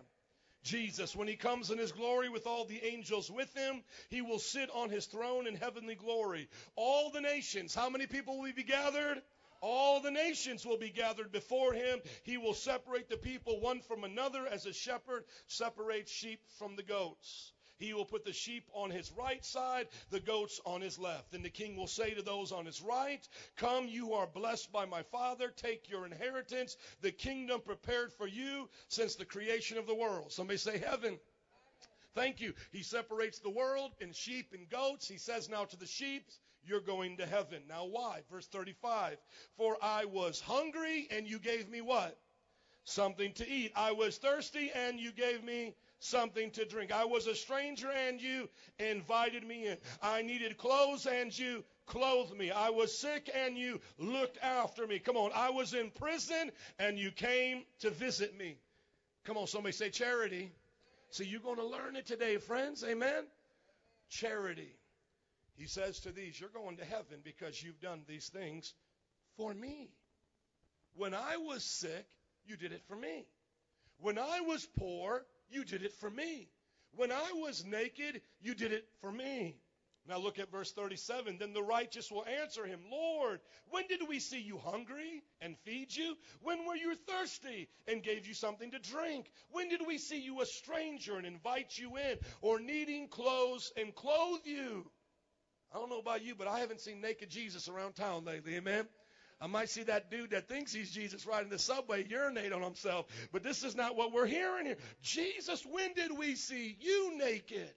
Jesus. When he comes in his glory with all the angels with him, he will sit on his throne in heavenly glory. All the nations, how many people will be gathered? All the nations will be gathered before him. He will separate the people one from another as a shepherd separates sheep from the goats. He will put the sheep on his right side, the goats on his left. And the king will say to those on his right, Come, you are blessed by my Father. Take your inheritance, the kingdom prepared for you since the creation of the world. Somebody say, Heaven. Thank you. He separates the world in sheep and goats. He says now to the sheep, You're going to heaven. Now, why? Verse 35 For I was hungry, and you gave me what? Something to eat. I was thirsty, and you gave me something to drink. I was a stranger and you invited me in. I needed clothes and you clothed me. I was sick and you looked after me. Come on. I was in prison and you came to visit me. Come on, somebody say charity. See, you're going to learn it today, friends. Amen. Charity. He says to these, You're going to heaven because you've done these things for me. When I was sick, you did it for me. When I was poor, you did it for me. When I was naked, you did it for me. Now look at verse 37. Then the righteous will answer him, Lord, when did we see you hungry and feed you? When were you thirsty and gave you something to drink? When did we see you a stranger and invite you in, or needing clothes and clothe you? I don't know about you, but I haven't seen naked Jesus around town lately. Amen. I might see that dude that thinks he's Jesus riding the subway urinate on himself. But this is not what we're hearing here. Jesus, when did we see you naked?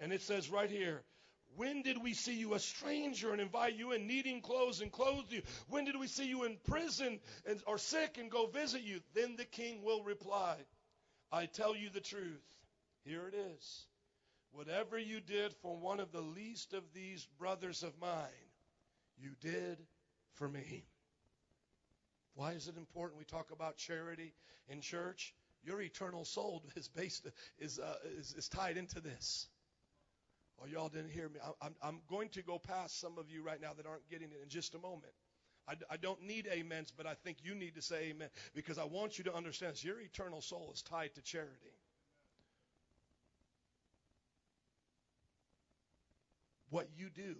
And it says right here, when did we see you a stranger and invite you in, needing clothes and clothe you? When did we see you in prison and, or sick and go visit you? Then the king will reply, I tell you the truth. Here it is. Whatever you did for one of the least of these brothers of mine, you did for me. Why is it important we talk about charity in church? Your eternal soul is based is uh, is, is tied into this. Oh, y'all didn't hear me. I'm, I'm going to go past some of you right now that aren't getting it in just a moment. I, I don't need amens, but I think you need to say amen because I want you to understand this. Your eternal soul is tied to charity. What you do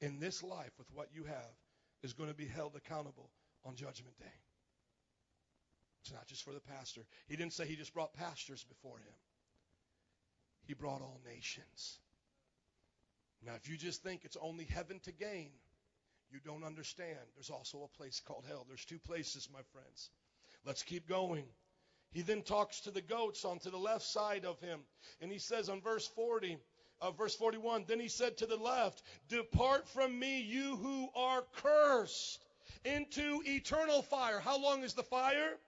in this life with what you have is going to be held accountable on Judgment Day. It's not just for the pastor. He didn't say he just brought pastors before him, he brought all nations. Now, if you just think it's only heaven to gain, you don't understand. There's also a place called hell. There's two places, my friends. Let's keep going. He then talks to the goats on to the left side of him. And he says on verse 40, uh, verse 41 Then he said to the left, Depart from me, you who are cursed, into eternal fire. How long is the fire?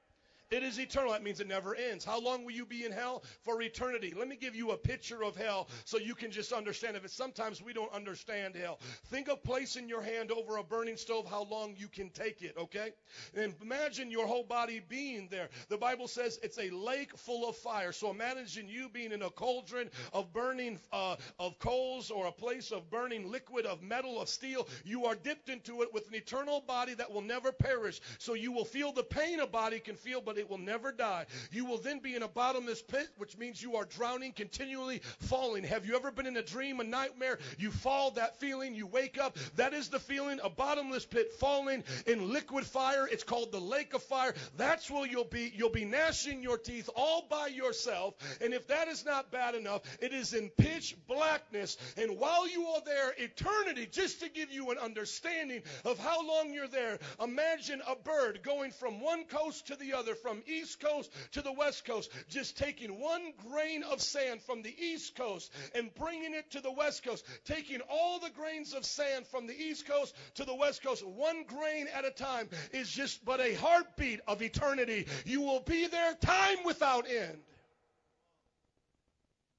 It is eternal. That means it never ends. How long will you be in hell? For eternity. Let me give you a picture of hell so you can just understand it. Sometimes we don't understand hell. Think of placing your hand over a burning stove, how long you can take it, okay? And imagine your whole body being there. The Bible says it's a lake full of fire. So imagine you being in a cauldron of burning, uh, of coals or a place of burning liquid of metal, of steel. You are dipped into it with an eternal body that will never perish. So you will feel the pain a body can feel, but it will never die. You will then be in a bottomless pit, which means you are drowning, continually falling. Have you ever been in a dream, a nightmare? You fall, that feeling, you wake up. That is the feeling, a bottomless pit, falling in liquid fire. It's called the lake of fire. That's where you'll be. You'll be gnashing your teeth all by yourself. And if that is not bad enough, it is in pitch blackness. And while you are there, eternity, just to give you an understanding of how long you're there, imagine a bird going from one coast to the other, from east coast to the west coast, just taking one grain of sand from the east coast and bringing it to the west coast, taking all the grains of sand from the east coast to the west coast, one grain at a time, is just but a heartbeat of eternity. You will be there time without end.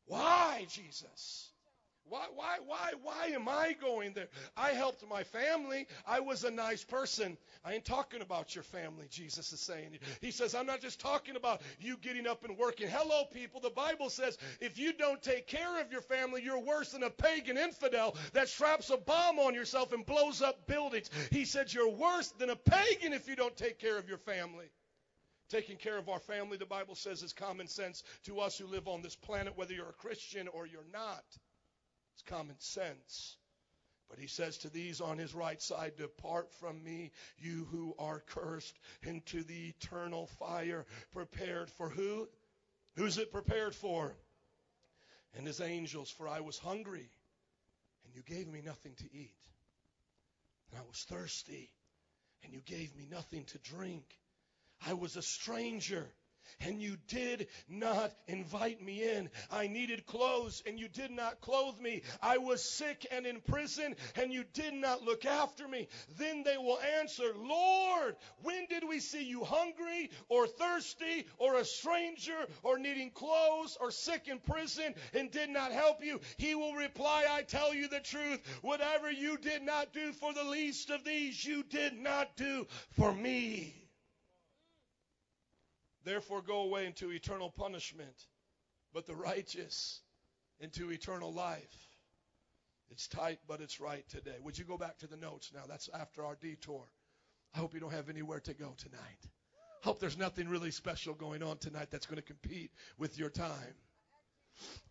Why, Jesus? Why, why, why, why am I going there? I helped my family. I was a nice person. I ain't talking about your family, Jesus is saying. He says, I'm not just talking about you getting up and working. Hello, people. The Bible says if you don't take care of your family, you're worse than a pagan infidel that straps a bomb on yourself and blows up buildings. He said, You're worse than a pagan if you don't take care of your family. Taking care of our family, the Bible says, is common sense to us who live on this planet, whether you're a Christian or you're not. It's common sense. But he says to these on his right side, Depart from me, you who are cursed, into the eternal fire prepared for who? Who's it prepared for? And his angels, for I was hungry, and you gave me nothing to eat. And I was thirsty, and you gave me nothing to drink. I was a stranger and you did not invite me in. I needed clothes and you did not clothe me. I was sick and in prison and you did not look after me. Then they will answer, Lord, when did we see you hungry or thirsty or a stranger or needing clothes or sick in prison and did not help you? He will reply, I tell you the truth. Whatever you did not do for the least of these, you did not do for me. Therefore, go away into eternal punishment, but the righteous into eternal life. It's tight, but it's right today. Would you go back to the notes now? That's after our detour. I hope you don't have anywhere to go tonight. Hope there's nothing really special going on tonight that's going to compete with your time.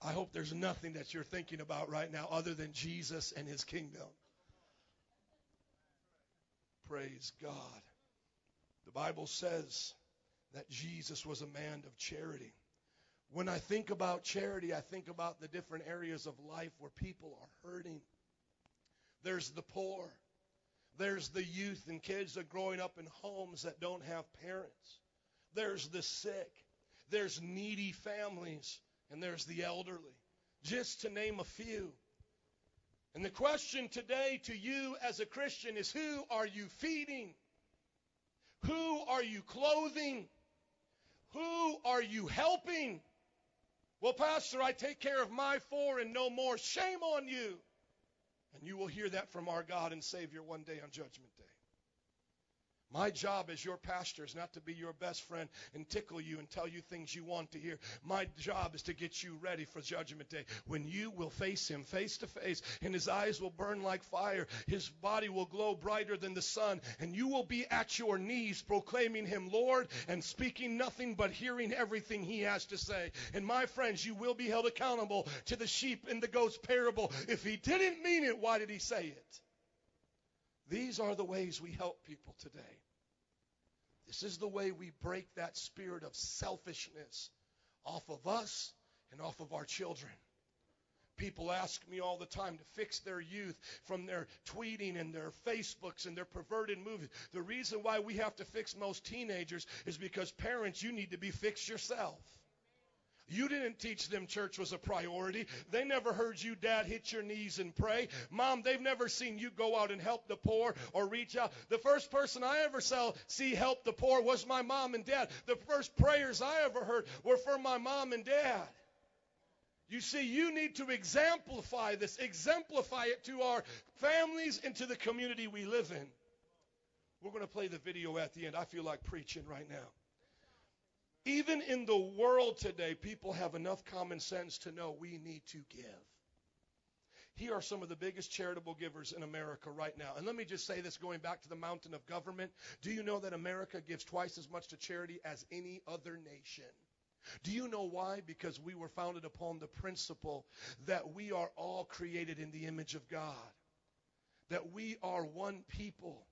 I hope there's nothing that you're thinking about right now other than Jesus and his kingdom. Praise God. The Bible says that Jesus was a man of charity. When I think about charity, I think about the different areas of life where people are hurting. There's the poor. There's the youth and kids that are growing up in homes that don't have parents. There's the sick. There's needy families. And there's the elderly. Just to name a few. And the question today to you as a Christian is who are you feeding? Who are you clothing? Who are you helping? Well, Pastor, I take care of my four and no more. Shame on you. And you will hear that from our God and Savior one day on Judgment Day. My job as your pastor is not to be your best friend and tickle you and tell you things you want to hear. My job is to get you ready for Judgment Day when you will face Him face to face and His eyes will burn like fire. His body will glow brighter than the sun and you will be at your knees proclaiming Him Lord and speaking nothing but hearing everything He has to say. And my friends, you will be held accountable to the sheep and the goats parable. If He didn't mean it, why did He say it? These are the ways we help people today. This is the way we break that spirit of selfishness off of us and off of our children. People ask me all the time to fix their youth from their tweeting and their Facebooks and their perverted movies. The reason why we have to fix most teenagers is because parents, you need to be fixed yourself. You didn't teach them church was a priority. They never heard you, dad, hit your knees and pray. Mom, they've never seen you go out and help the poor or reach out. The first person I ever saw see help the poor was my mom and dad. The first prayers I ever heard were for my mom and dad. You see, you need to exemplify this, exemplify it to our families and to the community we live in. We're going to play the video at the end. I feel like preaching right now. Even in the world today, people have enough common sense to know we need to give. Here are some of the biggest charitable givers in America right now. And let me just say this going back to the mountain of government. Do you know that America gives twice as much to charity as any other nation? Do you know why? Because we were founded upon the principle that we are all created in the image of God, that we are one people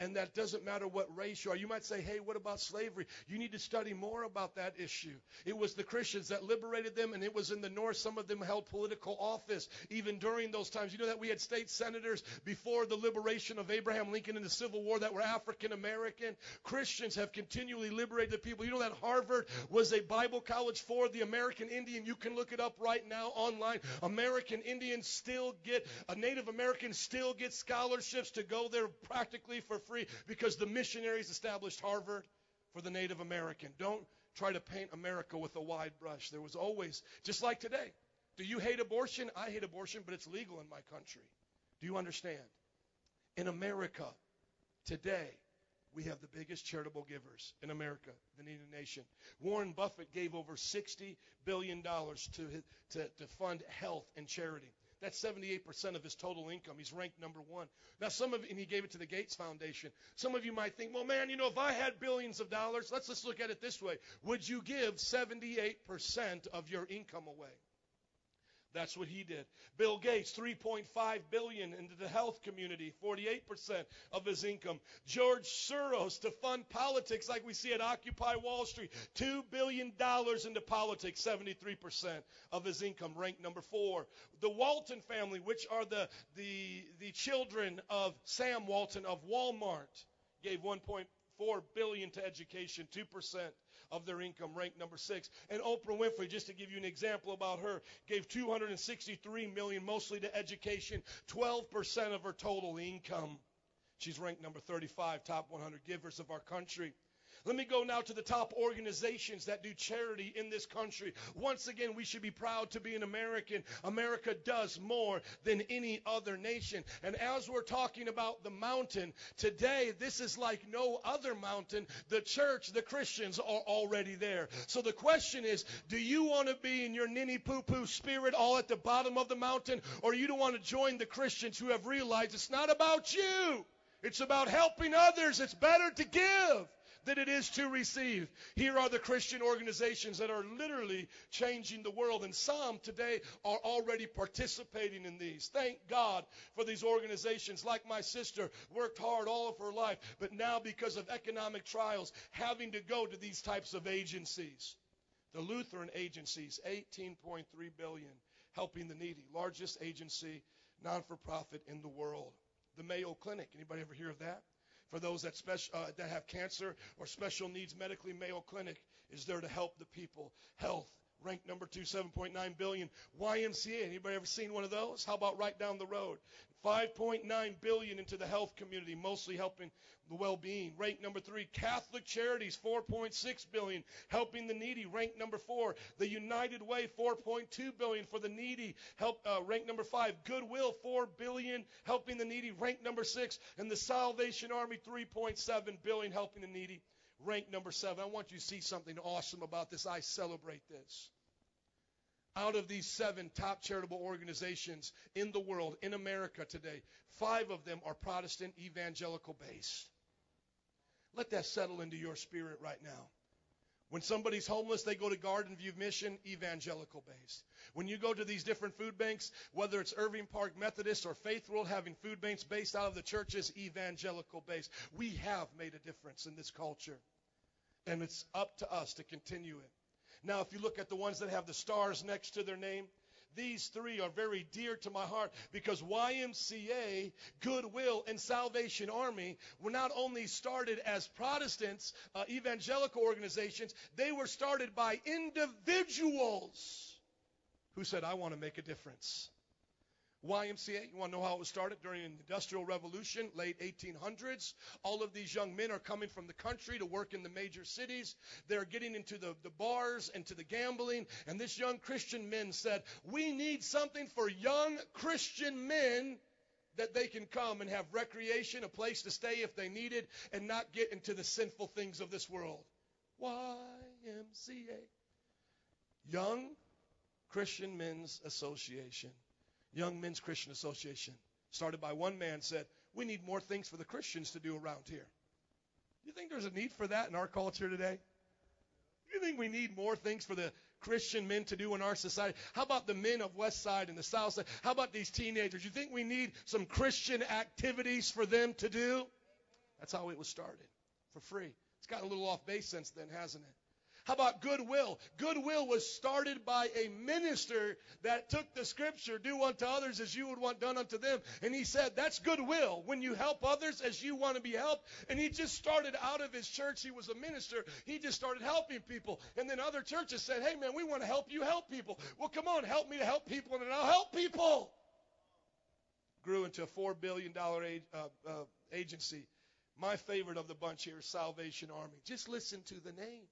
and that doesn't matter what race you are. You might say, hey, what about slavery? You need to study more about that issue. It was the Christians that liberated them, and it was in the North. Some of them held political office even during those times. You know that we had state senators before the liberation of Abraham Lincoln in the Civil War that were African American. Christians have continually liberated the people. You know that Harvard was a Bible college for the American Indian. You can look it up right now online. American Indians still get, a Native American still get scholarships to go there practically for free because the missionaries established Harvard for the Native American. Don't try to paint America with a wide brush. There was always, just like today. Do you hate abortion? I hate abortion, but it's legal in my country. Do you understand? In America, today, we have the biggest charitable givers in America, the needy nation. Warren Buffett gave over $60 billion to, to, to fund health and charity. That's 78% of his total income. He's ranked number one. Now, some of, and he gave it to the Gates Foundation. Some of you might think, well, man, you know, if I had billions of dollars, let's just look at it this way. Would you give 78% of your income away? That's what he did. Bill Gates, 3.5 billion into the health community, 48% of his income. George Soros to fund politics like we see at Occupy Wall Street, 2 billion dollars into politics, 73% of his income, ranked number 4. The Walton family, which are the the the children of Sam Walton of Walmart, gave 1.4 billion to education, 2% of their income, ranked number six. And Oprah Winfrey, just to give you an example about her, gave 263 million mostly to education, 12% of her total income. She's ranked number 35, top 100 givers of our country. Let me go now to the top organizations that do charity in this country. Once again, we should be proud to be an American. America does more than any other nation. And as we're talking about the mountain, today, this is like no other mountain. The church, the Christians are already there. So the question is, do you want to be in your ninny poo poo spirit all at the bottom of the mountain, or you don't want to join the Christians who have realized it's not about you? It's about helping others. It's better to give than it is to receive. Here are the Christian organizations that are literally changing the world, and some today are already participating in these. Thank God for these organizations. Like my sister, worked hard all of her life, but now because of economic trials, having to go to these types of agencies. The Lutheran agencies, 18.3 billion, helping the needy, largest agency, non-for-profit in the world. The Mayo Clinic, anybody ever hear of that? For those that, special, uh, that have cancer or special needs medically. Mayo Clinic is there to help the people. Health, ranked number two, 7.9 billion. YMCA, anybody ever seen one of those? How about right down the road? 5.9 billion into the health community, mostly helping the well-being. Ranked number three, Catholic Charities, 4.6 billion, helping the needy. Ranked number four, the United Way, 4.2 billion for the needy. Help. Uh, ranked number five, Goodwill, 4 billion, helping the needy. Ranked number six, and the Salvation Army, 3.7 billion, helping the needy. Ranked number seven. I want you to see something awesome about this. I celebrate this. Out of these seven top charitable organizations in the world, in America today, five of them are Protestant evangelical based. Let that settle into your spirit right now. When somebody's homeless, they go to Garden View Mission, evangelical based. When you go to these different food banks, whether it's Irving Park Methodist or Faith World having food banks based out of the churches, evangelical based. We have made a difference in this culture. And it's up to us to continue it. Now, if you look at the ones that have the stars next to their name, these three are very dear to my heart because YMCA, Goodwill, and Salvation Army were not only started as Protestants, uh, evangelical organizations, they were started by individuals who said, I want to make a difference. YMCA, you want to know how it was started? During the Industrial Revolution, late 1800s. All of these young men are coming from the country to work in the major cities. They're getting into the, the bars and to the gambling. And this young Christian men said, We need something for young Christian men that they can come and have recreation, a place to stay if they need it, and not get into the sinful things of this world. YMCA. Young Christian Men's Association. Young Men's Christian Association, started by one man, said, We need more things for the Christians to do around here. Do you think there's a need for that in our culture today? Do you think we need more things for the Christian men to do in our society? How about the men of West Side and the South Side? How about these teenagers? You think we need some Christian activities for them to do? That's how it was started, for free. It's gotten a little off base since then, hasn't it? How about goodwill? Goodwill was started by a minister that took the scripture, do unto others as you would want done unto them. And he said, that's goodwill. When you help others as you want to be helped. And he just started out of his church. He was a minister. He just started helping people. And then other churches said, hey man, we want to help you help people. Well, come on, help me to help people and I'll help people. Grew into a $4 billion ag- uh, uh, agency. My favorite of the bunch here is Salvation Army. Just listen to the name.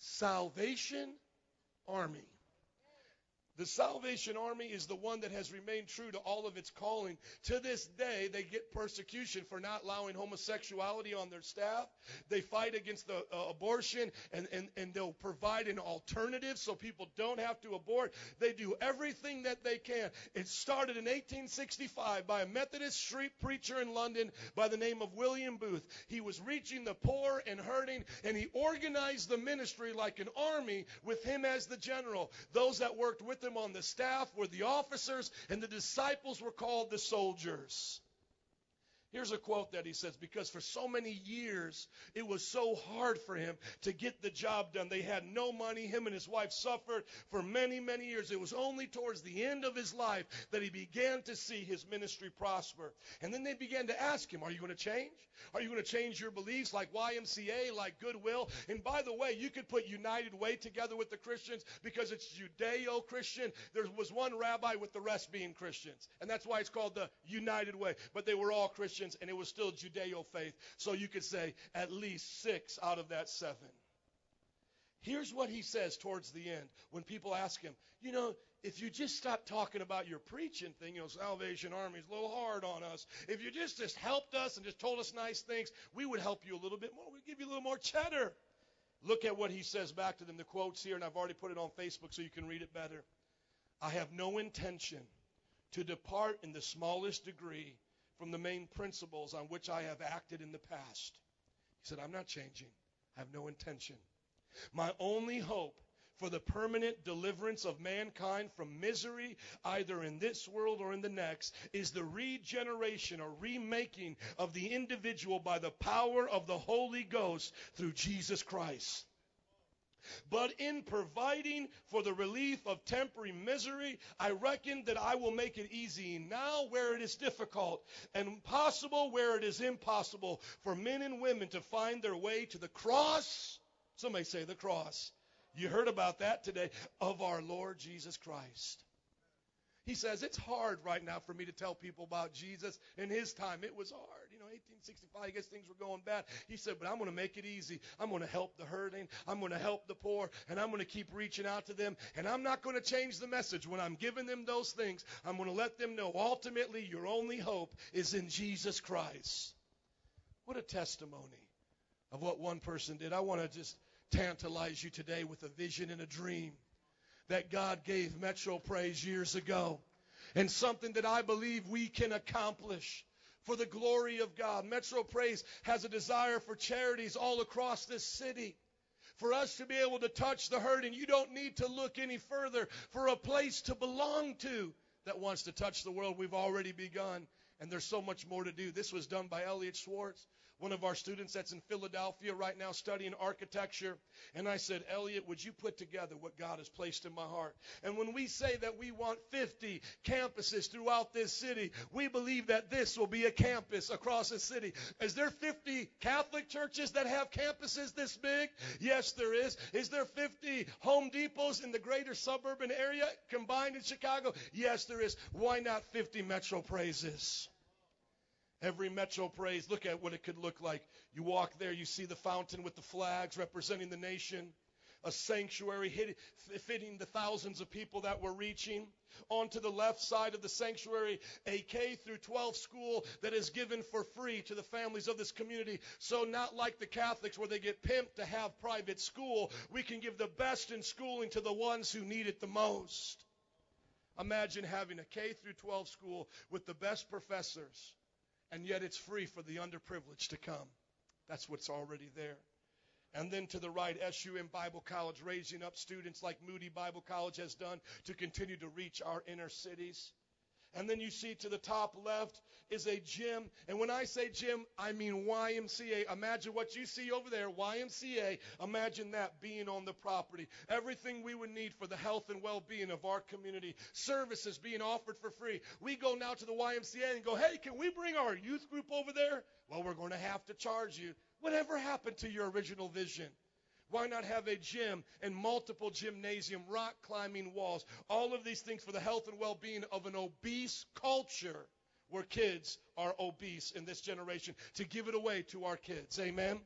Salvation Army. The Salvation Army is the one that has remained true to all of its calling. To this day, they get persecution for not allowing homosexuality on their staff. They fight against the uh, abortion and, and, and they'll provide an alternative so people don't have to abort. They do everything that they can. It started in 1865 by a Methodist street preacher in London by the name of William Booth. He was reaching the poor and hurting, and he organized the ministry like an army with him as the general. Those that worked with him on the staff were the officers, and the disciples were called the soldiers. Here's a quote that he says because for so many years it was so hard for him to get the job done. They had no money. Him and his wife suffered for many, many years. It was only towards the end of his life that he began to see his ministry prosper. And then they began to ask him, Are you going to change? Are you going to change your beliefs like YMCA, like Goodwill? And by the way, you could put United Way together with the Christians because it's Judeo Christian. There was one rabbi with the rest being Christians. And that's why it's called the United Way. But they were all Christians and it was still Judeo faith. So you could say at least six out of that seven. Here's what he says towards the end when people ask him, you know, if you just stop talking about your preaching thing, you know, Salvation Army's a little hard on us. If you just just helped us and just told us nice things, we would help you a little bit more. We'd give you a little more cheddar. Look at what he says back to them. The quotes here, and I've already put it on Facebook so you can read it better. I have no intention to depart in the smallest degree from the main principles on which I have acted in the past. He said, I'm not changing. I have no intention. My only hope for the permanent deliverance of mankind from misery, either in this world or in the next, is the regeneration or remaking of the individual by the power of the Holy Ghost through Jesus Christ. But in providing for the relief of temporary misery, I reckon that I will make it easy now where it is difficult and possible where it is impossible for men and women to find their way to the cross. Somebody say the cross. You heard about that today of our Lord Jesus Christ. He says, It's hard right now for me to tell people about Jesus. In his time, it was hard. You 1865, I guess things were going bad. He said, But I'm going to make it easy. I'm going to help the hurting. I'm going to help the poor. And I'm going to keep reaching out to them. And I'm not going to change the message. When I'm giving them those things, I'm going to let them know ultimately your only hope is in Jesus Christ. What a testimony of what one person did. I want to just tantalize you today with a vision and a dream that God gave Metro Praise years ago and something that I believe we can accomplish for the glory of God. Metro Praise has a desire for charities all across this city. For us to be able to touch the hurting, you don't need to look any further for a place to belong to that wants to touch the world. We've already begun, and there's so much more to do. This was done by Elliot Schwartz one of our students that's in Philadelphia right now studying architecture. And I said, Elliot, would you put together what God has placed in my heart? And when we say that we want 50 campuses throughout this city, we believe that this will be a campus across the city. Is there 50 Catholic churches that have campuses this big? Yes, there is. Is there 50 Home Depots in the greater suburban area combined in Chicago? Yes, there is. Why not 50 Metro Praises? Every Metro Praise, look at what it could look like. You walk there, you see the fountain with the flags representing the nation, a sanctuary fitting the thousands of people that we're reaching. On to the left side of the sanctuary, a K through 12 school that is given for free to the families of this community. So not like the Catholics where they get pimped to have private school, we can give the best in schooling to the ones who need it the most. Imagine having a K through 12 school with the best professors, and yet it's free for the underprivileged to come. That's what's already there. And then to the right, SUM Bible College, raising up students like Moody Bible College has done to continue to reach our inner cities. And then you see to the top left is a gym. And when I say gym, I mean YMCA. Imagine what you see over there, YMCA. Imagine that being on the property. Everything we would need for the health and well being of our community. Services being offered for free. We go now to the YMCA and go, hey, can we bring our youth group over there? Well, we're going to have to charge you. Whatever happened to your original vision? Why not have a gym and multiple gymnasium, rock climbing walls, all of these things for the health and well-being of an obese culture where kids are obese in this generation to give it away to our kids. Amen.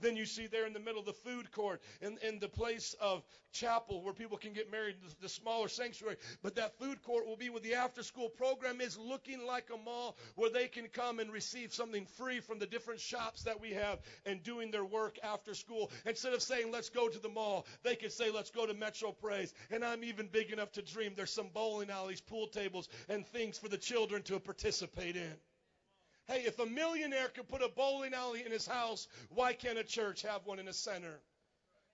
Then you see there in the middle the food court in, in the place of chapel where people can get married, the, the smaller sanctuary. But that food court will be where the after school program is looking like a mall where they can come and receive something free from the different shops that we have and doing their work after school. Instead of saying, let's go to the mall, they could say, let's go to Metro Praise. And I'm even big enough to dream there's some bowling alleys, pool tables, and things for the children to participate in. Hey, if a millionaire could put a bowling alley in his house, why can't a church have one in the center?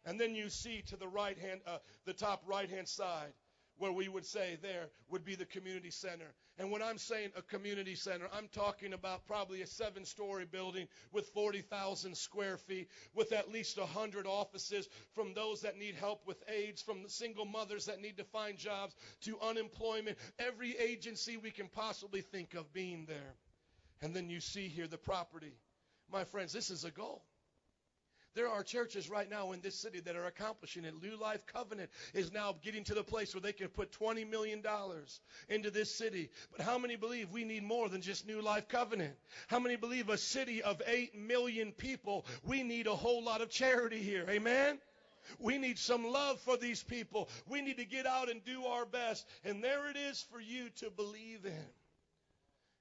And then you see to the right hand, uh, the top right hand side, where we would say there would be the community center. And when I'm saying a community center, I'm talking about probably a seven story building with 40,000 square feet, with at least 100 offices from those that need help with AIDS, from the single mothers that need to find jobs, to unemployment, every agency we can possibly think of being there. And then you see here the property. My friends, this is a goal. There are churches right now in this city that are accomplishing it. New Life Covenant is now getting to the place where they can put $20 million into this city. But how many believe we need more than just New Life Covenant? How many believe a city of 8 million people, we need a whole lot of charity here? Amen? We need some love for these people. We need to get out and do our best. And there it is for you to believe in.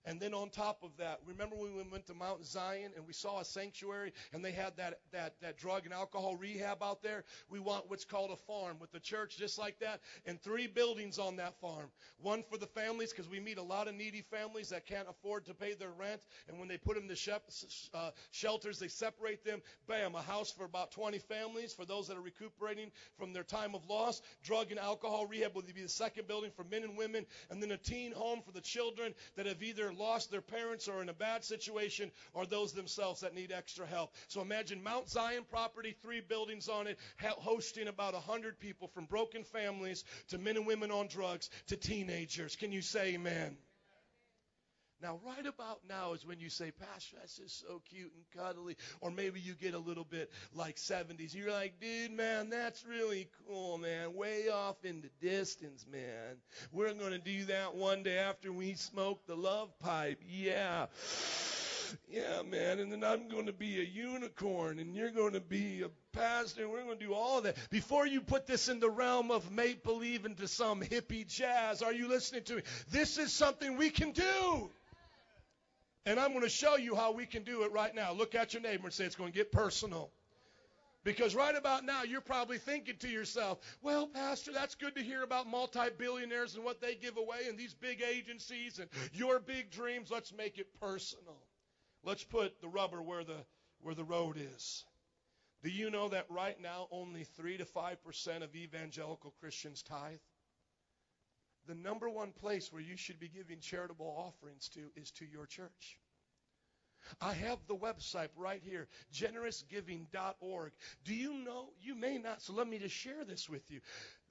And then on top of that, remember when we went to Mount Zion and we saw a sanctuary and they had that, that, that drug and alcohol rehab out there? We want what's called a farm with the church just like that and three buildings on that farm. One for the families because we meet a lot of needy families that can't afford to pay their rent. And when they put them to shep- uh, shelters, they separate them. Bam, a house for about 20 families for those that are recuperating from their time of loss. Drug and alcohol rehab will be the second building for men and women. And then a teen home for the children that have either lost their parents or in a bad situation or those themselves that need extra help. So imagine Mount Zion property, three buildings on it, hosting about 100 people from broken families to men and women on drugs to teenagers. Can you say amen? Now, right about now is when you say, Pastor, that's just so cute and cuddly. Or maybe you get a little bit like 70s. You're like, dude, man, that's really cool, man. Way off in the distance, man. We're going to do that one day after we smoke the love pipe. Yeah. Yeah, man. And then I'm going to be a unicorn and you're going to be a pastor and we're going to do all that. Before you put this in the realm of make believe into some hippie jazz, are you listening to me? This is something we can do. And I'm going to show you how we can do it right now. Look at your neighbor and say it's going to get personal. Because right about now, you're probably thinking to yourself, well, Pastor, that's good to hear about multi billionaires and what they give away and these big agencies and your big dreams. Let's make it personal. Let's put the rubber where the, where the road is. Do you know that right now only 3 to 5% of evangelical Christians tithe? The number one place where you should be giving charitable offerings to is to your church. I have the website right here, generousgiving.org. Do you know? You may not, so let me just share this with you.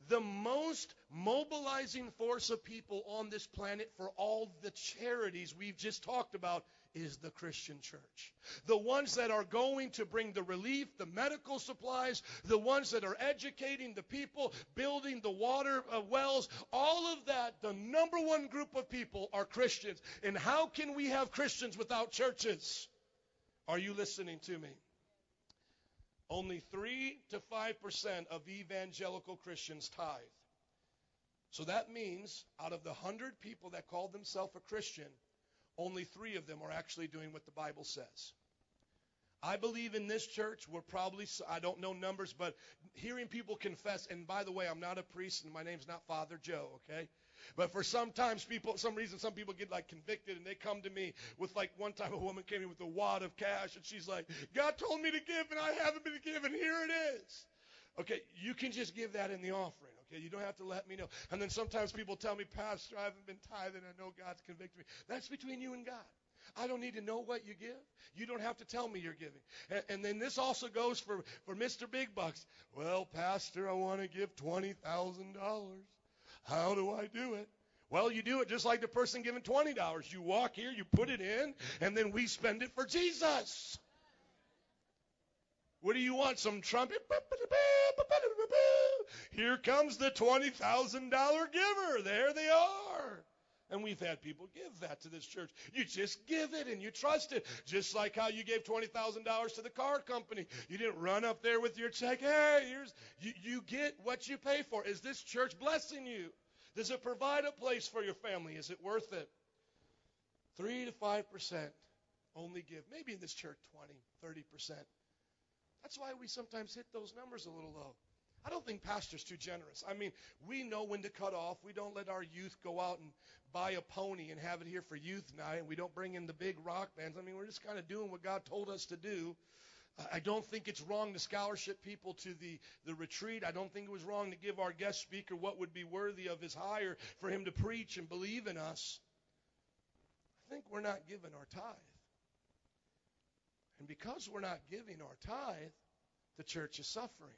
The most mobilizing force of people on this planet for all the charities we've just talked about is the Christian church. The ones that are going to bring the relief, the medical supplies, the ones that are educating the people, building the water uh, wells, all of that, the number one group of people are Christians. And how can we have Christians without churches? Are you listening to me? Only 3 to 5% of evangelical Christians tithe. So that means out of the 100 people that call themselves a Christian, only three of them are actually doing what the Bible says. I believe in this church, we're probably, I don't know numbers, but hearing people confess, and by the way, I'm not a priest and my name's not Father Joe, okay? But for sometimes people, some reason, some people get like convicted and they come to me with like one time a woman came in with a wad of cash and she's like, God told me to give and I haven't been given. Here it is. Okay, you can just give that in the offering. Okay, you don't have to let me know. And then sometimes people tell me, Pastor, I haven't been tithing. I know God's convicted me. That's between you and God. I don't need to know what you give. You don't have to tell me you're giving. And, and then this also goes for, for Mr. Big Bucks. Well, Pastor, I want to give $20,000. How do I do it? Well, you do it just like the person giving $20. You walk here, you put it in, and then we spend it for Jesus. What do you want? Some trumpet? Here comes the $20,000 giver. There they are. And we've had people give that to this church. You just give it and you trust it. Just like how you gave $20,000 to the car company. You didn't run up there with your check. Hey, here's, you, you get what you pay for. Is this church blessing you? Does it provide a place for your family? Is it worth it? 3 to 5% only give. Maybe in this church, 20, 30%. That's why we sometimes hit those numbers a little low. I don't think pastor's too generous. I mean, we know when to cut off. We don't let our youth go out and buy a pony and have it here for youth night, we don't bring in the big rock bands. I mean, we're just kind of doing what God told us to do. I don't think it's wrong to scholarship people to the, the retreat. I don't think it was wrong to give our guest speaker what would be worthy of his hire for him to preach and believe in us. I think we're not giving our tithe. And because we're not giving our tithe, the church is suffering.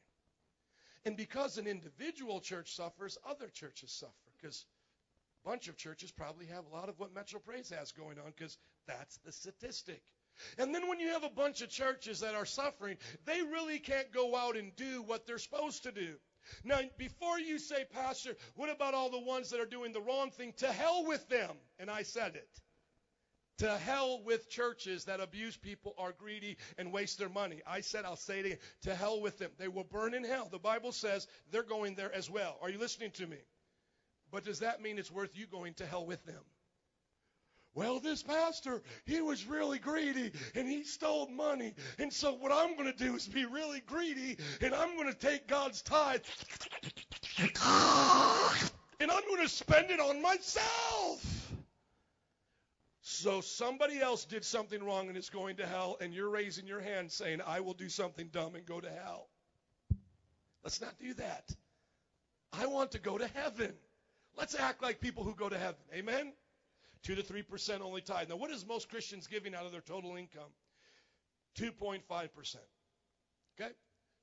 And because an individual church suffers, other churches suffer. Because a bunch of churches probably have a lot of what Metro Praise has going on, because that's the statistic. And then when you have a bunch of churches that are suffering, they really can't go out and do what they're supposed to do. Now, before you say, Pastor, what about all the ones that are doing the wrong thing? To hell with them. And I said it. To hell with churches that abuse people, are greedy, and waste their money. I said, I'll say it again. To hell with them. They will burn in hell. The Bible says they're going there as well. Are you listening to me? But does that mean it's worth you going to hell with them? Well, this pastor, he was really greedy and he stole money. And so what I'm going to do is be really greedy and I'm going to take God's tithe and I'm going to spend it on myself. So somebody else did something wrong and is going to hell, and you're raising your hand saying, I will do something dumb and go to hell. Let's not do that. I want to go to heaven. Let's act like people who go to heaven. Amen? 2 to 3% only tithe. Now, what is most Christians giving out of their total income? 2.5%. Okay?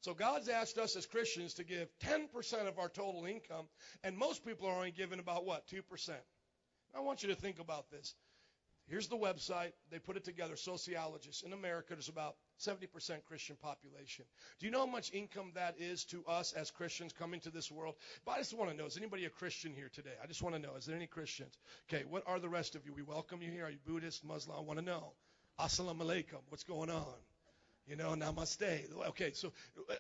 So God's asked us as Christians to give 10% of our total income, and most people are only giving about what? 2%. I want you to think about this. Here's the website. They put it together. Sociologists. In America, there's about 70% Christian population. Do you know how much income that is to us as Christians coming to this world? But I just want to know, is anybody a Christian here today? I just want to know, is there any Christians? Okay, what are the rest of you? We welcome you here. Are you Buddhist, Muslim? I want to know. Assalamu alaikum. What's going on? You know, namaste. Okay, so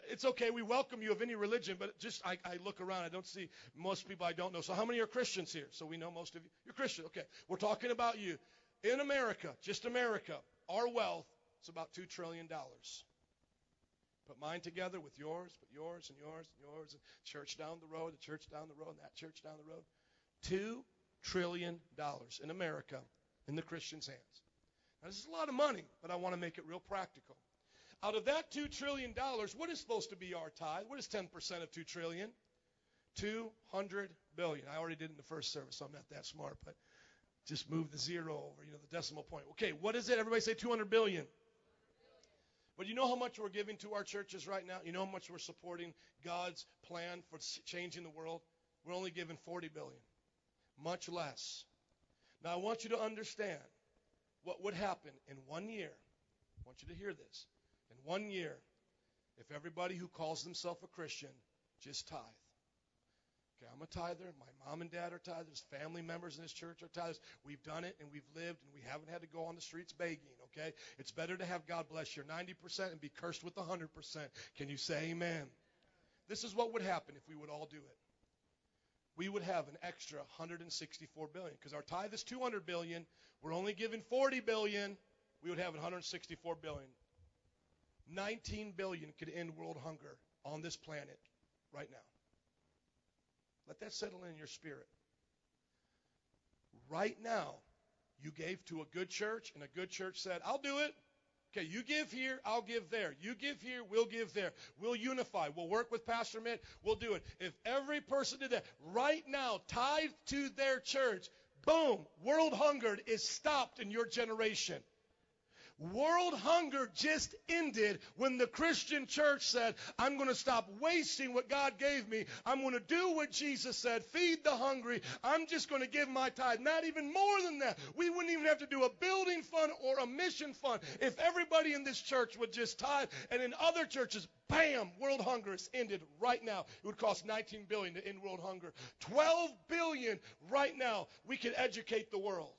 it's okay. We welcome you of any religion, but just I, I look around. I don't see most people I don't know. So how many are Christians here? So we know most of you. You're Christian. Okay, we're talking about you. In America, just America, our wealth is about $2 trillion. Put mine together with yours, put yours and yours and yours, and church down the road, the church down the road, and that church down the road. $2 trillion in America in the Christian's hands. Now, this is a lot of money, but I want to make it real practical. Out of that $2 trillion, what is supposed to be our tithe? What is 10% of 2 trillion? 200 billion. I already did it in the first service, so I'm not that smart, but just move the zero over, you know, the decimal point. Okay, what is it? Everybody say 200 billion. But you know how much we're giving to our churches right now? You know how much we're supporting God's plan for changing the world? We're only giving 40 billion. Much less. Now I want you to understand what would happen in one year. I want you to hear this. In one year, if everybody who calls themselves a Christian just tithe. Okay, I'm a tither. My mom and dad are tithers. Family members in this church are tithers. We've done it and we've lived and we haven't had to go on the streets begging, okay? It's better to have God bless your 90% and be cursed with 100%. Can you say amen? This is what would happen if we would all do it. We would have an extra 164 billion because our tithe is 200 billion. We're only giving 40 billion. We would have 164 billion. 19 billion could end world hunger on this planet right now. Let that settle in your spirit. right now you gave to a good church and a good church said, I'll do it. Okay, you give here, I'll give there. You give here, we'll give there. We'll unify. We'll work with Pastor Mitt. We'll do it. If every person did that right now, tied to their church, boom, world hunger is stopped in your generation. World hunger just ended when the Christian church said, I'm going to stop wasting what God gave me. I'm going to do what Jesus said, feed the hungry. I'm just going to give my tithe. Not even more than that. We wouldn't even have to do a building fund or a mission fund if everybody in this church would just tithe. And in other churches, bam, world hunger is ended right now. It would cost 19 billion to end world hunger. 12 billion right now. We could educate the world.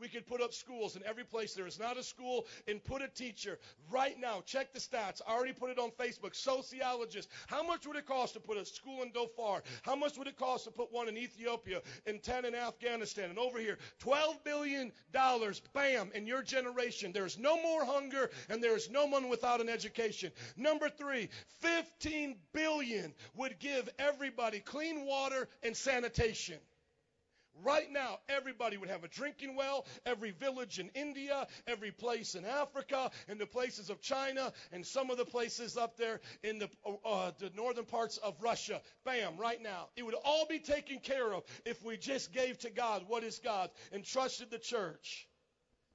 We could put up schools in every place there is not a school and put a teacher right now. Check the stats. I already put it on Facebook. Sociologists. How much would it cost to put a school in Darfur? How much would it cost to put one in Ethiopia and 10 in Afghanistan? And over here, $12 billion, bam, in your generation. There's no more hunger and there is no one without an education. Number three, 15 billion would give everybody clean water and sanitation. Right now, everybody would have a drinking well, every village in India, every place in Africa, in the places of China, and some of the places up there in the, uh, the northern parts of Russia. Bam, right now. It would all be taken care of if we just gave to God what is God and trusted the church.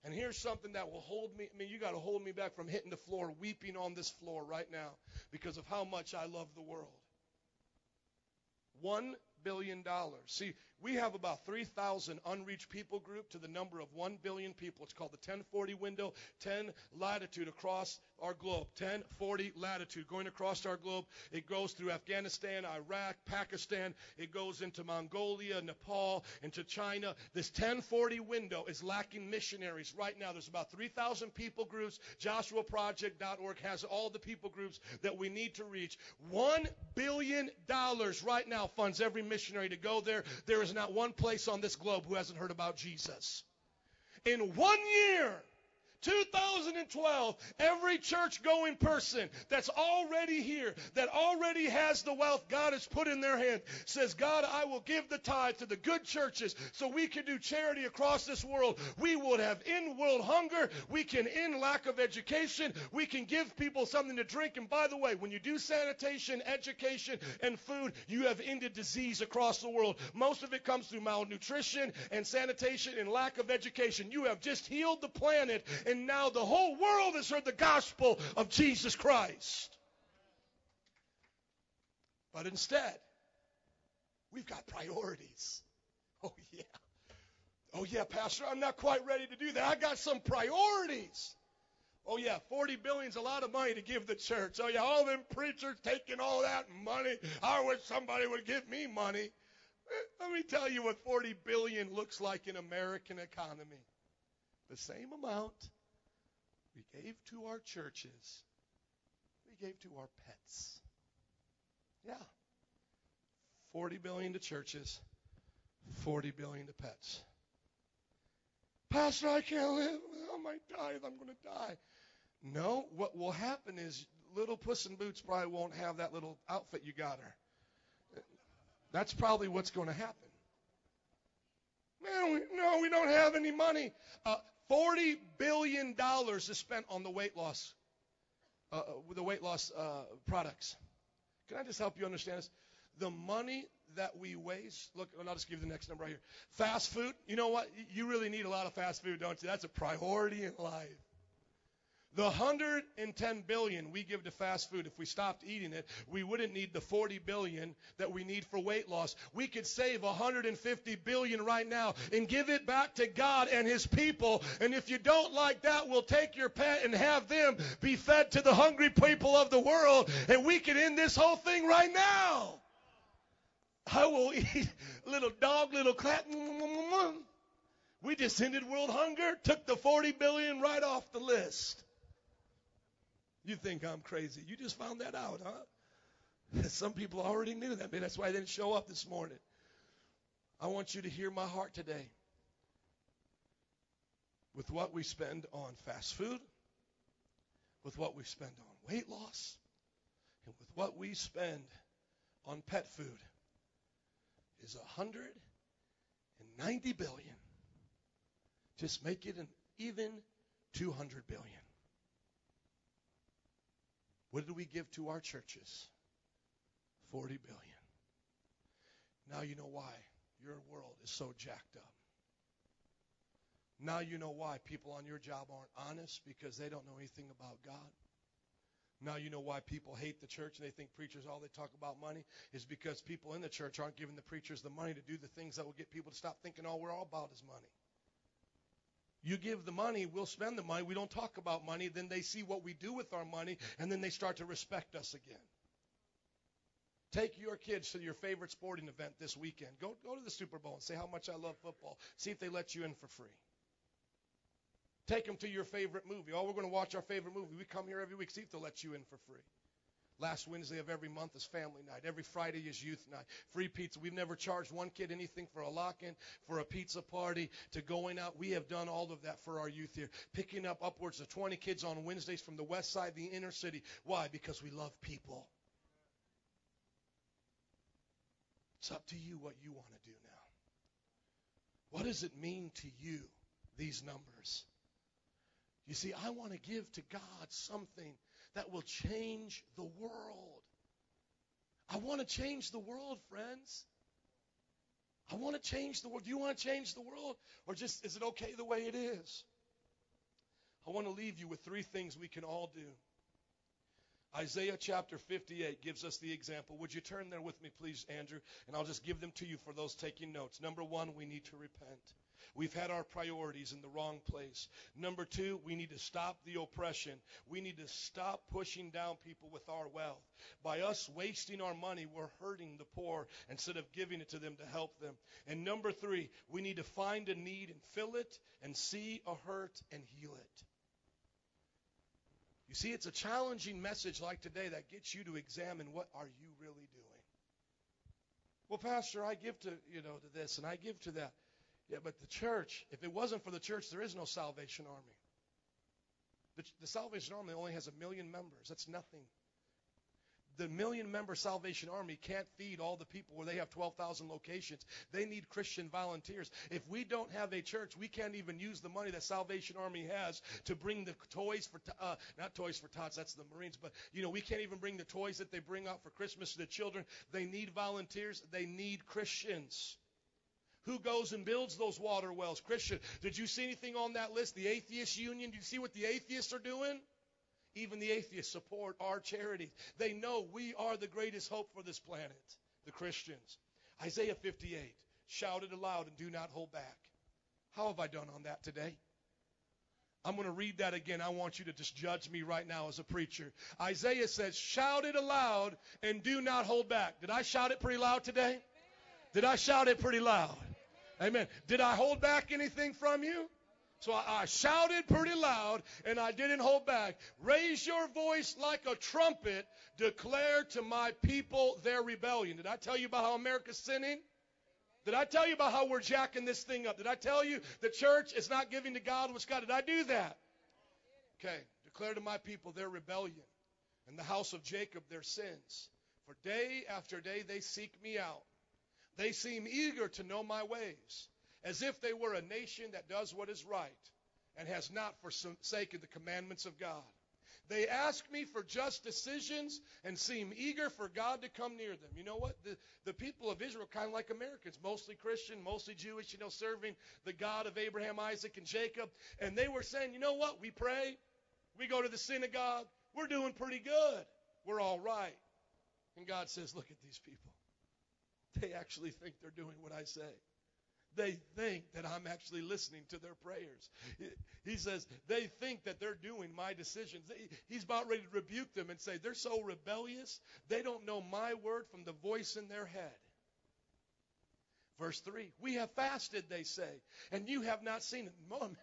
And here's something that will hold me. I mean, you got to hold me back from hitting the floor, weeping on this floor right now because of how much I love the world. One billion dollars. See, we have about 3,000 unreached people group to the number of 1 billion people. It's called the 1040 window, 10 latitude across our globe. 1040 latitude going across our globe. It goes through Afghanistan, Iraq, Pakistan. It goes into Mongolia, Nepal, into China. This 1040 window is lacking missionaries right now. There's about 3,000 people groups. JoshuaProject.org has all the people groups that we need to reach. $1 billion right now funds every missionary to go there. There is is not one place on this globe who hasn't heard about Jesus. In one year, 2012, every church going person that's already here, that already has the wealth God has put in their hand, says, God, I will give the tithe to the good churches so we can do charity across this world. We would have end world hunger. We can end lack of education. We can give people something to drink. And by the way, when you do sanitation, education, and food, you have ended disease across the world. Most of it comes through malnutrition and sanitation and lack of education. You have just healed the planet and now the whole world has heard the gospel of Jesus Christ. But instead, we've got priorities. Oh, yeah. Oh, yeah, Pastor, I'm not quite ready to do that. I got some priorities. Oh, yeah, 40 billion's a lot of money to give the church. Oh, yeah, all them preachers taking all that money. I wish somebody would give me money. Eh, let me tell you what 40 billion looks like in American economy. The same amount we gave to our churches. We gave to our pets. Yeah. 40 billion to churches, 40 billion to pets. Pastor, I can't live without my tithe. I'm going to die. No, what will happen is little Puss in Boots probably won't have that little outfit you got her. That's probably what's going to happen. Man, we, no, we don't have any money. Uh, $40 billion is spent on the weight loss, uh, uh, the weight loss uh, products. Can I just help you understand this? The money that we waste, look, I'll just give you the next number right here. Fast food, you know what? You really need a lot of fast food, don't you? That's a priority in life. The 110 billion we give to fast food, if we stopped eating it, we wouldn't need the 40 billion that we need for weight loss. We could save 150 billion right now and give it back to God and his people. And if you don't like that, we'll take your pet and have them be fed to the hungry people of the world and we can end this whole thing right now. I will eat little dog, little cat. We just ended world hunger, took the 40 billion right off the list. You think I'm crazy. You just found that out, huh? Some people already knew that. Maybe that's why I didn't show up this morning. I want you to hear my heart today. With what we spend on fast food, with what we spend on weight loss, and with what we spend on pet food is a 190 billion Just make it an even 200 billion. What did we give to our churches? 40 billion. Now you know why your world is so jacked up. Now you know why people on your job aren't honest because they don't know anything about God. Now you know why people hate the church and they think preachers all they talk about money is because people in the church aren't giving the preachers the money to do the things that will get people to stop thinking all we're all about is money. You give the money, we'll spend the money. We don't talk about money. Then they see what we do with our money, and then they start to respect us again. Take your kids to your favorite sporting event this weekend. Go, go to the Super Bowl and say how much I love football. See if they let you in for free. Take them to your favorite movie. Oh, we're going to watch our favorite movie. We come here every week. See if they'll let you in for free. Last Wednesday of every month is family night. Every Friday is youth night. Free pizza. We've never charged one kid anything for a lock-in, for a pizza party, to going out. We have done all of that for our youth here. Picking up upwards of 20 kids on Wednesdays from the west side, the inner city. Why? Because we love people. It's up to you what you want to do now. What does it mean to you, these numbers? You see, I want to give to God something that will change the world. I want to change the world, friends. I want to change the world. Do you want to change the world? Or just is it okay the way it is? I want to leave you with three things we can all do. Isaiah chapter 58 gives us the example. Would you turn there with me, please, Andrew? And I'll just give them to you for those taking notes. Number one, we need to repent. We've had our priorities in the wrong place. Number two, we need to stop the oppression. We need to stop pushing down people with our wealth. By us wasting our money, we're hurting the poor instead of giving it to them to help them. And number three, we need to find a need and fill it and see a hurt and heal it. You see, it's a challenging message like today that gets you to examine what are you really doing. Well, Pastor, I give to, you know, to this and I give to that. Yeah, but the church, if it wasn't for the church, there is no Salvation Army. The, the Salvation Army only has a million members. That's nothing. The million member Salvation Army can't feed all the people where they have 12,000 locations. They need Christian volunteers. If we don't have a church, we can't even use the money that Salvation Army has to bring the toys for, uh, not toys for tots, that's the Marines, but, you know, we can't even bring the toys that they bring out for Christmas to the children. They need volunteers. They need Christians. Who goes and builds those water wells? Christian. Did you see anything on that list? The Atheist Union. Do you see what the atheists are doing? Even the atheists support our charities. They know we are the greatest hope for this planet, the Christians. Isaiah 58. Shout it aloud and do not hold back. How have I done on that today? I'm going to read that again. I want you to just judge me right now as a preacher. Isaiah says, Shout it aloud and do not hold back. Did I shout it pretty loud today? Did I shout it pretty loud? Amen. Did I hold back anything from you? So I, I, shouted pretty loud and I didn't hold back. Raise your voice like a trumpet. Declare to my people their rebellion. Did I tell you about how America's sinning? Did I tell you about how we're jacking this thing up? Did I tell you the church is not giving to God what's God? Did I do that? Okay. Declare to my people their rebellion and the house of Jacob their sins. For day after day they seek me out. They seem eager to know my ways, as if they were a nation that does what is right and has not forsaken the commandments of God. They ask me for just decisions and seem eager for God to come near them. You know what? The, the people of Israel kind of like Americans, mostly Christian, mostly Jewish, you know, serving the God of Abraham, Isaac, and Jacob. And they were saying, you know what? We pray. We go to the synagogue. We're doing pretty good. We're all right. And God says, look at these people. They actually think they're doing what I say. They think that I'm actually listening to their prayers. He says they think that they're doing my decisions. He's about ready to rebuke them and say they're so rebellious, they don't know my word from the voice in their head. Verse 3 We have fasted, they say, and you have not seen it.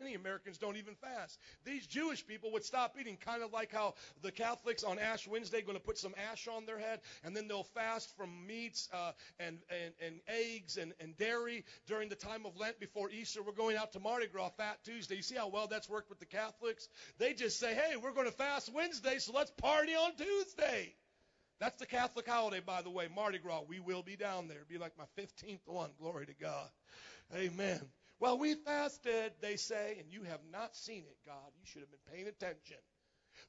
Many Americans don't even fast. These Jewish people would stop eating, kind of like how the Catholics on Ash Wednesday going to put some ash on their head, and then they'll fast from meats uh, and, and, and eggs and, and dairy during the time of Lent before Easter. We're going out to Mardi Gras Fat Tuesday. You see how well that's worked with the Catholics? They just say, hey, we're going to fast Wednesday, so let's party on Tuesday. That's the Catholic holiday, by the way, Mardi Gras. We will be down there. It'll be like my 15th one. Glory to God. Amen. Well, we fasted, they say, and you have not seen it, God. You should have been paying attention.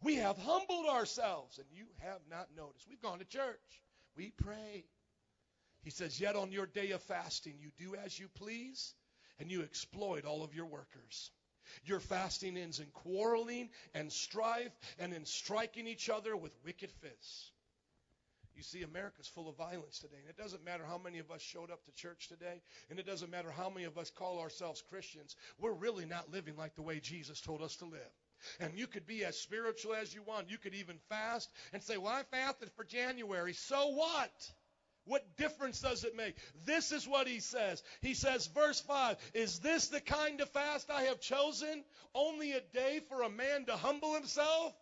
We have humbled ourselves, and you have not noticed. We've gone to church. We pray. He says, Yet on your day of fasting, you do as you please, and you exploit all of your workers. Your fasting ends in quarreling and strife and in striking each other with wicked fists. You see, America's full of violence today. And it doesn't matter how many of us showed up to church today, and it doesn't matter how many of us call ourselves Christians. We're really not living like the way Jesus told us to live. And you could be as spiritual as you want. You could even fast and say, Well, I fasted for January. So what? What difference does it make? This is what he says. He says, verse 5 Is this the kind of fast I have chosen? Only a day for a man to humble himself?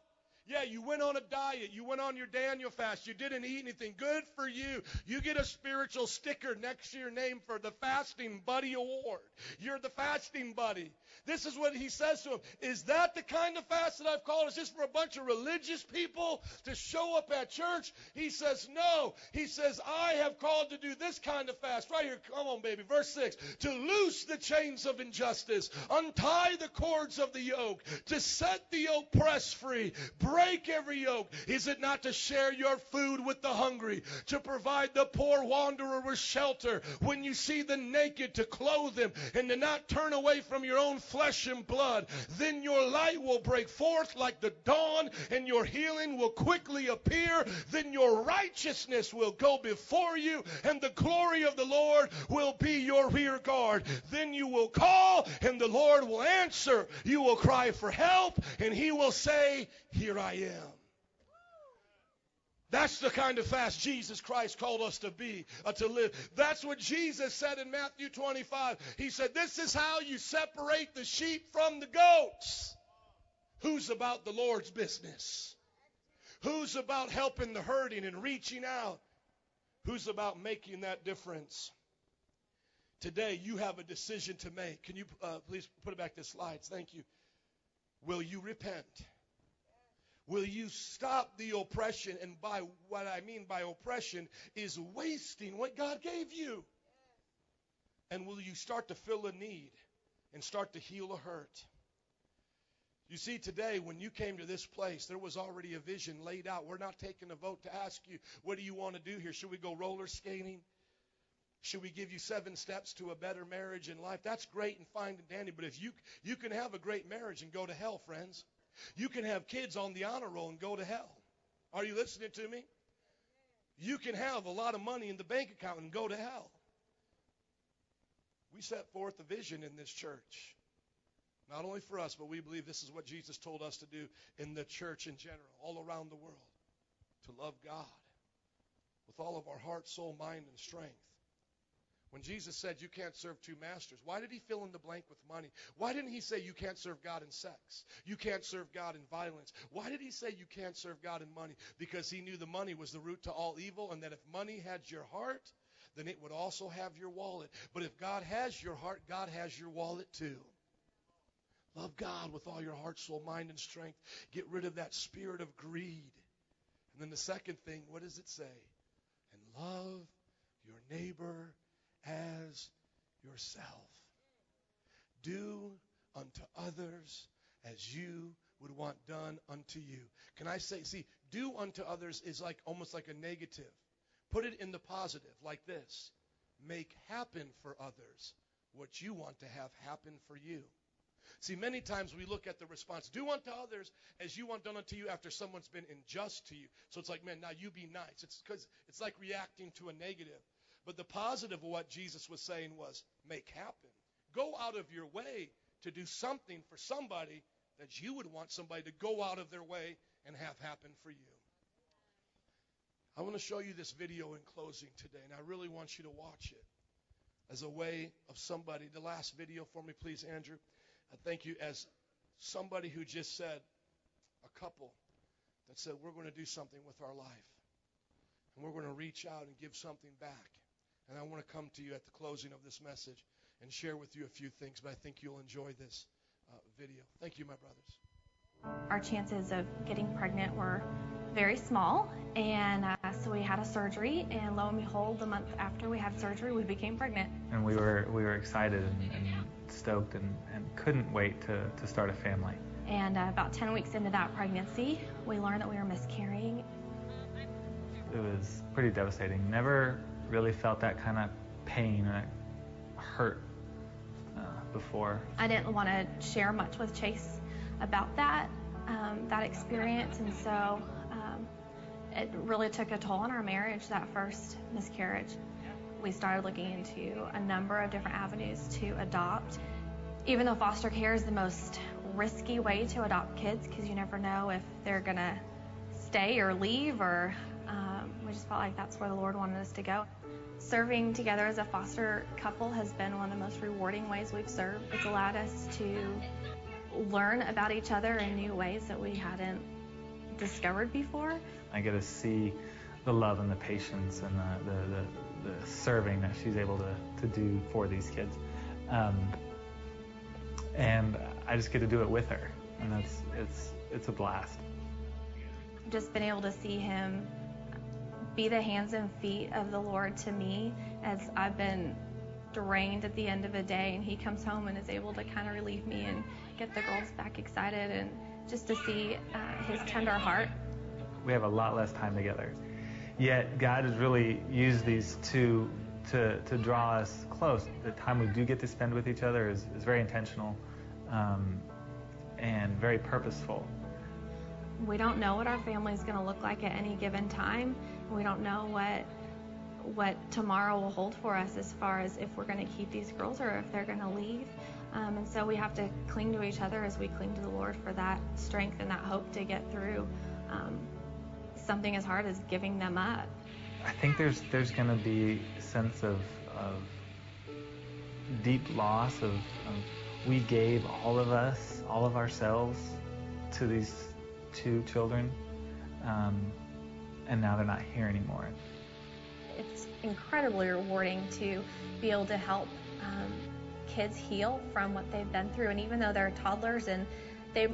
Yeah, you went on a diet. You went on your Daniel fast. You didn't eat anything. Good for you. You get a spiritual sticker next to your name for the Fasting Buddy Award. You're the fasting buddy. This is what he says to him. Is that the kind of fast that I've called? Is this for a bunch of religious people to show up at church? He says, No. He says, I have called to do this kind of fast. Right here. Come on, baby. Verse 6. To loose the chains of injustice, untie the cords of the yoke, to set the oppressed free break every yoke? Is it not to share your food with the hungry, to provide the poor wanderer with shelter, when you see the naked to clothe them, and to not turn away from your own flesh and blood? Then your light will break forth like the dawn, and your healing will quickly appear. Then your righteousness will go before you, and the glory of the Lord will be your rear guard. Then you will call, and the Lord will answer. You will cry for help, and he will say, Here I am. That's the kind of fast Jesus Christ called us to be, uh, to live. That's what Jesus said in Matthew 25. He said, This is how you separate the sheep from the goats. Who's about the Lord's business? Who's about helping the hurting and reaching out? Who's about making that difference? Today, you have a decision to make. Can you uh, please put it back to slides? Thank you. Will you repent? Will you stop the oppression? And by what I mean by oppression is wasting what God gave you. And will you start to fill a need and start to heal a hurt? You see, today, when you came to this place, there was already a vision laid out. We're not taking a vote to ask you, what do you want to do here? Should we go roller skating? Should we give you seven steps to a better marriage in life? That's great and fine and dandy, but if you you can have a great marriage and go to hell, friends. You can have kids on the honor roll and go to hell. Are you listening to me? You can have a lot of money in the bank account and go to hell. We set forth a vision in this church. Not only for us, but we believe this is what Jesus told us to do in the church in general, all around the world. To love God with all of our heart, soul, mind, and strength. When Jesus said you can't serve two masters, why did he fill in the blank with money? Why didn't he say you can't serve God in sex? You can't serve God in violence? Why did he say you can't serve God in money? Because he knew the money was the root to all evil and that if money had your heart, then it would also have your wallet. But if God has your heart, God has your wallet too. Love God with all your heart, soul, mind, and strength. Get rid of that spirit of greed. And then the second thing, what does it say? And love your neighbor as yourself. Do unto others as you would want done unto you. Can I say, see, do unto others is like almost like a negative. Put it in the positive, like this make happen for others what you want to have happen for you. See, many times we look at the response, do unto others as you want done unto you after someone's been unjust to you. So it's like, man, now you be nice. It's because it's like reacting to a negative. But the positive of what Jesus was saying was make happen. Go out of your way to do something for somebody that you would want somebody to go out of their way and have happen for you. I want to show you this video in closing today, and I really want you to watch it as a way of somebody. The last video for me, please, Andrew. I thank you as somebody who just said, a couple that said, we're going to do something with our life. And we're going to reach out and give something back. And I want to come to you at the closing of this message and share with you a few things, but I think you'll enjoy this uh, video. Thank you, my brothers. Our chances of getting pregnant were very small, and uh, so we had a surgery, and lo and behold, the month after we had surgery, we became pregnant. And we were we were excited and, and stoked and, and couldn't wait to, to start a family. And uh, about 10 weeks into that pregnancy, we learned that we were miscarrying. It was pretty devastating. Never really felt that kind of pain or hurt uh, before. I didn't want to share much with Chase about that, um, that experience, and so um, it really took a toll on our marriage, that first miscarriage. We started looking into a number of different avenues to adopt. Even though foster care is the most risky way to adopt kids because you never know if they're going to stay or leave, or we just felt like that's where the Lord wanted us to go. Serving together as a foster couple has been one of the most rewarding ways we've served. It's allowed us to learn about each other in new ways that we hadn't discovered before. I get to see the love and the patience and the, the, the, the serving that she's able to, to do for these kids. Um, and I just get to do it with her, and that's it's it's a blast. Just been able to see him be the hands and feet of the Lord to me as I've been drained at the end of a day, and he comes home and is able to kind of relieve me and get the girls back excited, and just to see uh, his tender heart. We have a lot less time together, yet God has really used these two to, to draw us close. The time we do get to spend with each other is, is very intentional um, and very purposeful. We don't know what our family is going to look like at any given time. We don't know what what tomorrow will hold for us as far as if we're going to keep these girls or if they're going to leave. Um, and so we have to cling to each other as we cling to the Lord for that strength and that hope to get through um, something as hard as giving them up. I think there's there's going to be a sense of, of deep loss of, of we gave all of us, all of ourselves to these two children, um, and now they're not here anymore. It's incredibly rewarding to be able to help um, kids heal from what they've been through, and even though they're toddlers and they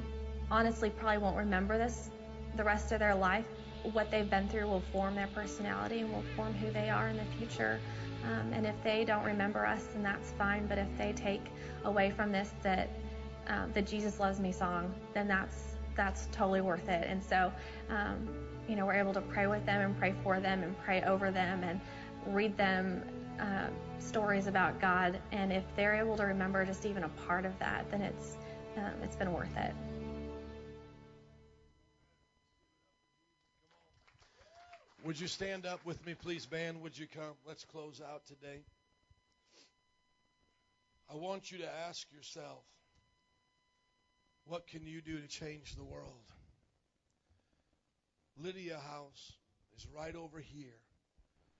honestly probably won't remember this the rest of their life, what they've been through will form their personality and will form who they are in the future. Um, and if they don't remember us, then that's fine. But if they take away from this that um, the Jesus loves me song, then that's that's totally worth it. And so, um, you know, we're able to pray with them and pray for them and pray over them and read them uh, stories about God. And if they're able to remember just even a part of that, then it's um, it's been worth it. Would you stand up with me, please, band? Would you come? Let's close out today. I want you to ask yourself, what can you do to change the world? Lydia House is right over here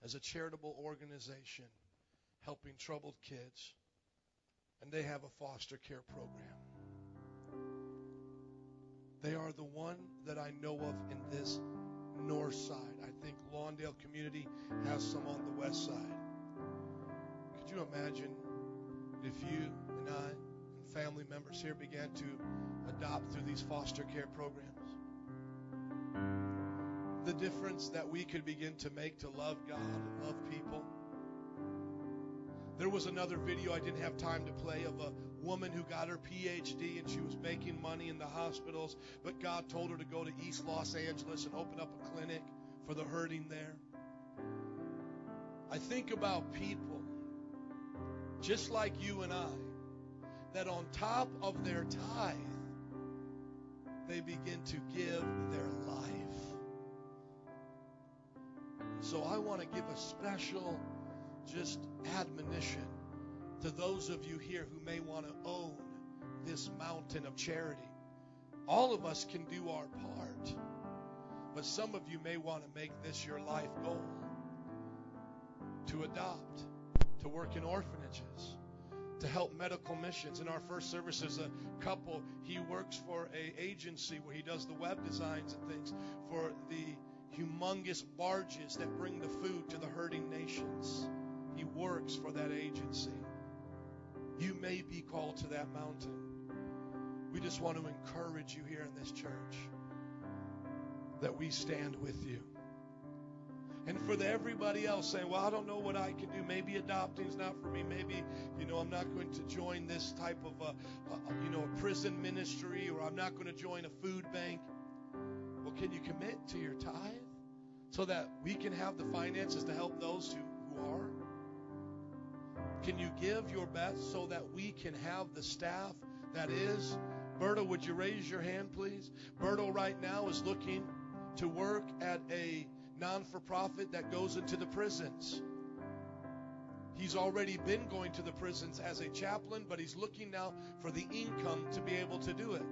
as a charitable organization helping troubled kids, and they have a foster care program. They are the one that I know of in this north side. I think Lawndale Community has some on the west side. Could you imagine if you and I and family members here began to adopt through these foster care programs? The difference that we could begin to make to love God and love people. There was another video I didn't have time to play of a woman who got her PhD and she was making money in the hospitals, but God told her to go to East Los Angeles and open up a clinic for the hurting there. I think about people just like you and I that on top of their tithe, they begin to give their life. So I want to give a special just admonition to those of you here who may want to own this mountain of charity. All of us can do our part, but some of you may want to make this your life goal to adopt, to work in orphanages, to help medical missions. In our first service, there's a couple. He works for a agency where he does the web designs and things for the humongous barges that bring the food to the hurting nations. He works for that agency. You may be called to that mountain. We just want to encourage you here in this church that we stand with you. And for the everybody else saying, well, I don't know what I can do. Maybe adopting is not for me. Maybe, you know, I'm not going to join this type of, a, a, you know, a prison ministry or I'm not going to join a food bank. Well, can you commit to your tithe so that we can have the finances to help those who, who are? Can you give your best so that we can have the staff that is? Berto, would you raise your hand, please? Berto right now is looking to work at a non for profit that goes into the prisons. He's already been going to the prisons as a chaplain, but he's looking now for the income to be able to do it.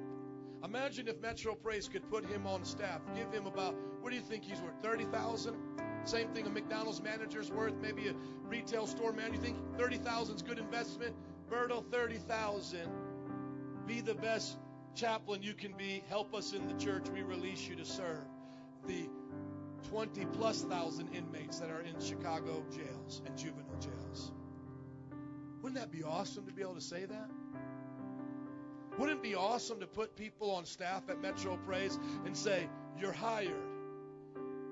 Imagine if Metro Praise could put him on staff, give him about, what do you think he's worth? 30,000? Same thing a McDonald's manager's worth, maybe a retail store man. You think 30,000 is good investment? Berto, 30,000. Be the best chaplain you can be. Help us in the church. We release you to serve. The 20 plus thousand inmates that are in Chicago jails and juvenile jails. Wouldn't that be awesome to be able to say that? Wouldn't it be awesome to put people on staff at Metro Praise and say, You're hired.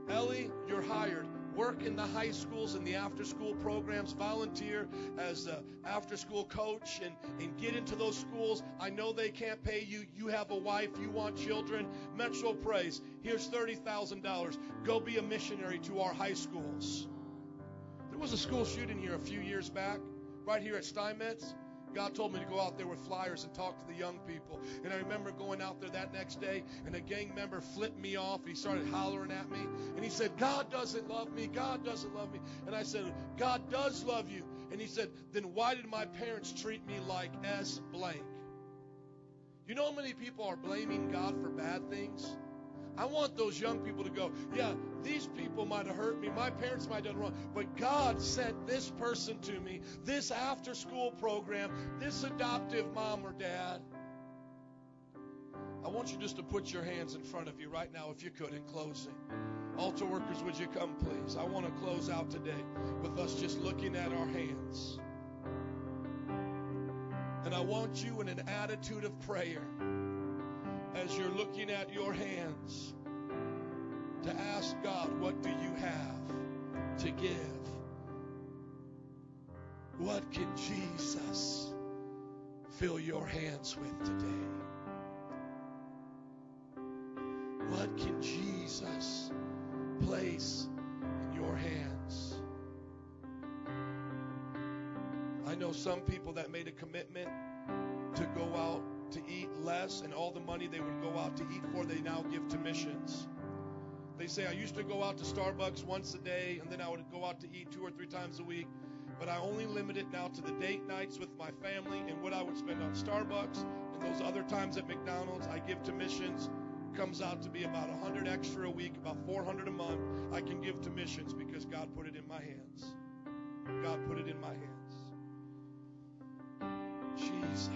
Ellie, you're hired work in the high schools and the after school programs, volunteer as an after school coach, and, and get into those schools. I know they can't pay you. You have a wife, you want children. Metro Praise, here's $30,000. Go be a missionary to our high schools. There was a school shooting here a few years back, right here at Steinmetz. God told me to go out there with flyers and talk to the young people. And I remember going out there that next day, and a gang member flipped me off, and he started hollering at me. And he said, God doesn't love me. God doesn't love me. And I said, God does love you. And he said, then why did my parents treat me like S blank? You know how many people are blaming God for bad things? I want those young people to go, yeah, these people might have hurt me. My parents might have done wrong. But God sent this person to me, this after school program, this adoptive mom or dad. I want you just to put your hands in front of you right now, if you could, in closing. Altar workers, would you come, please? I want to close out today with us just looking at our hands. And I want you in an attitude of prayer as you're looking at your hands to ask God, what do you have to give? What can Jesus fill your hands with today? What can Jesus place in your hands? I know some people that made a commitment to go out to eat less, and all the money they would go out to eat for, they now give to missions. They say, I used to go out to Starbucks once a day, and then I would go out to eat two or three times a week, but I only limit it now to the date nights with my family and what I would spend on Starbucks, and those other times at McDonald's, I give to missions. Comes out to be about 100 extra a week, about 400 a month. I can give to missions because God put it in my hands. God put it in my hands. Jesus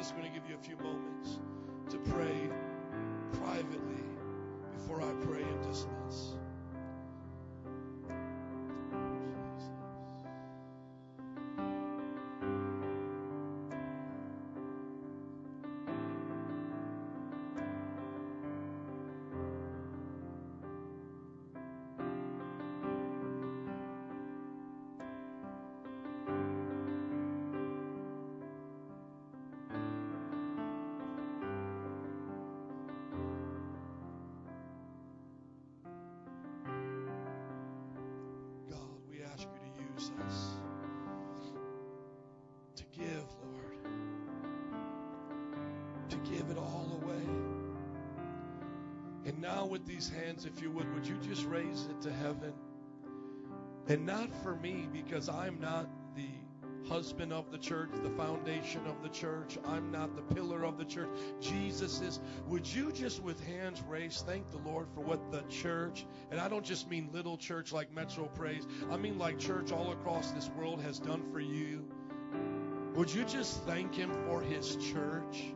just going to give you a few moments to pray privately before I pray and dismiss. Now with these hands, if you would, would you just raise it to heaven? And not for me, because I'm not the husband of the church, the foundation of the church. I'm not the pillar of the church. Jesus is. Would you just with hands raised thank the Lord for what the church, and I don't just mean little church like Metro Praise, I mean like church all across this world has done for you. Would you just thank Him for His church?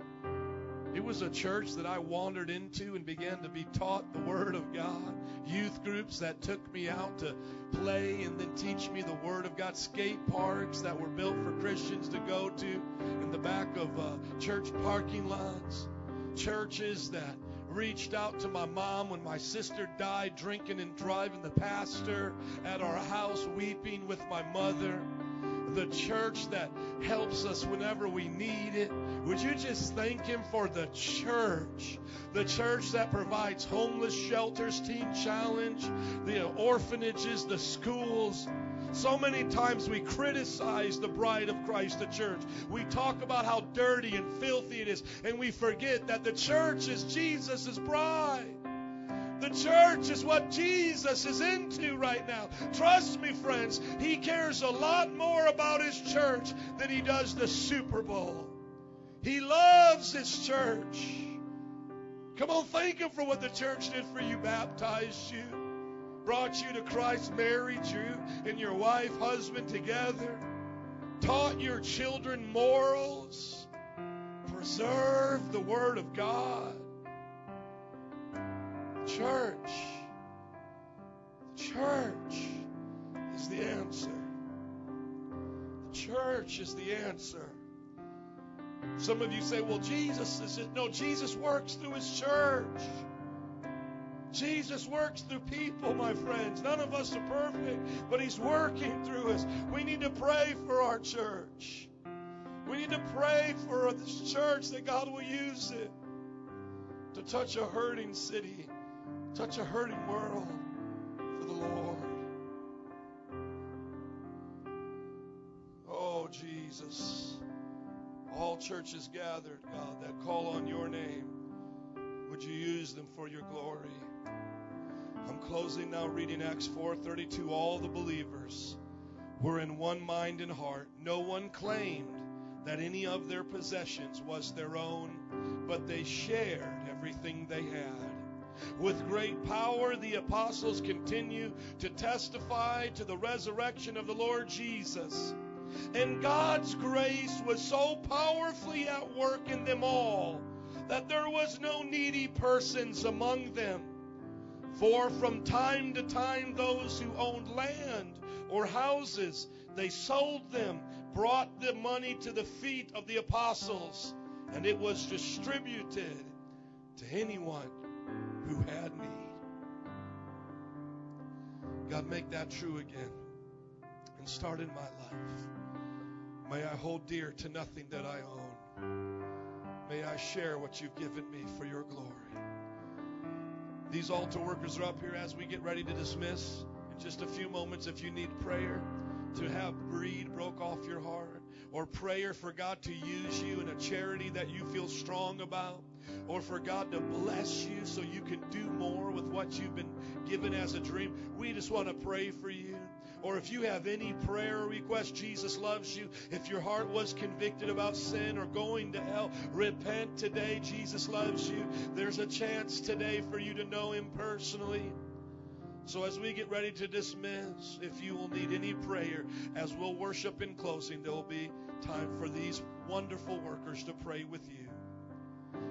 It was a church that I wandered into and began to be taught the Word of God. Youth groups that took me out to play and then teach me the Word of God. Skate parks that were built for Christians to go to in the back of uh, church parking lots. Churches that reached out to my mom when my sister died, drinking and driving the pastor at our house, weeping with my mother. The church that helps us whenever we need it. Would you just thank Him for the church? The church that provides homeless shelters, Teen Challenge, the orphanages, the schools. So many times we criticize the bride of Christ, the church. We talk about how dirty and filthy it is, and we forget that the church is Jesus' bride. The church is what Jesus is into right now. Trust me, friends, He cares a lot more about His church than He does the Super Bowl. He loves His church. Come on, thank Him for what the church did for you, baptized you brought you to Christ, married you and your wife, husband together, taught your children morals, preserved the Word of God. Church, church is the answer. The church is the answer. Some of you say, well, Jesus is it. No, Jesus works through his church. Jesus works through people, my friends. None of us are perfect, but He's working through us. We need to pray for our church. We need to pray for this church that God will use it to touch a hurting city, touch a hurting world for the Lord. Oh, Jesus. All churches gathered, God, that call on your name, would you use them for your glory? I'm closing now reading Acts 4:32 all the believers were in one mind and heart no one claimed that any of their possessions was their own but they shared everything they had with great power the apostles continue to testify to the resurrection of the Lord Jesus. And God's grace was so powerfully at work in them all that there was no needy persons among them. For from time to time, those who owned land or houses, they sold them, brought the money to the feet of the apostles, and it was distributed to anyone who had need. God, make that true again and start in my life. May I hold dear to nothing that I own. May I share what you've given me for your glory. These altar workers are up here as we get ready to dismiss. In just a few moments, if you need prayer to have greed broke off your heart, or prayer for God to use you in a charity that you feel strong about, or for God to bless you so you can do more with what you've been given as a dream, we just want to pray for you or if you have any prayer request, Jesus loves you. If your heart was convicted about sin or going to hell, repent today. Jesus loves you. There's a chance today for you to know Him personally. So, as we get ready to dismiss, if you will need any prayer, as we'll worship in closing, there will be time for these wonderful workers to pray with you.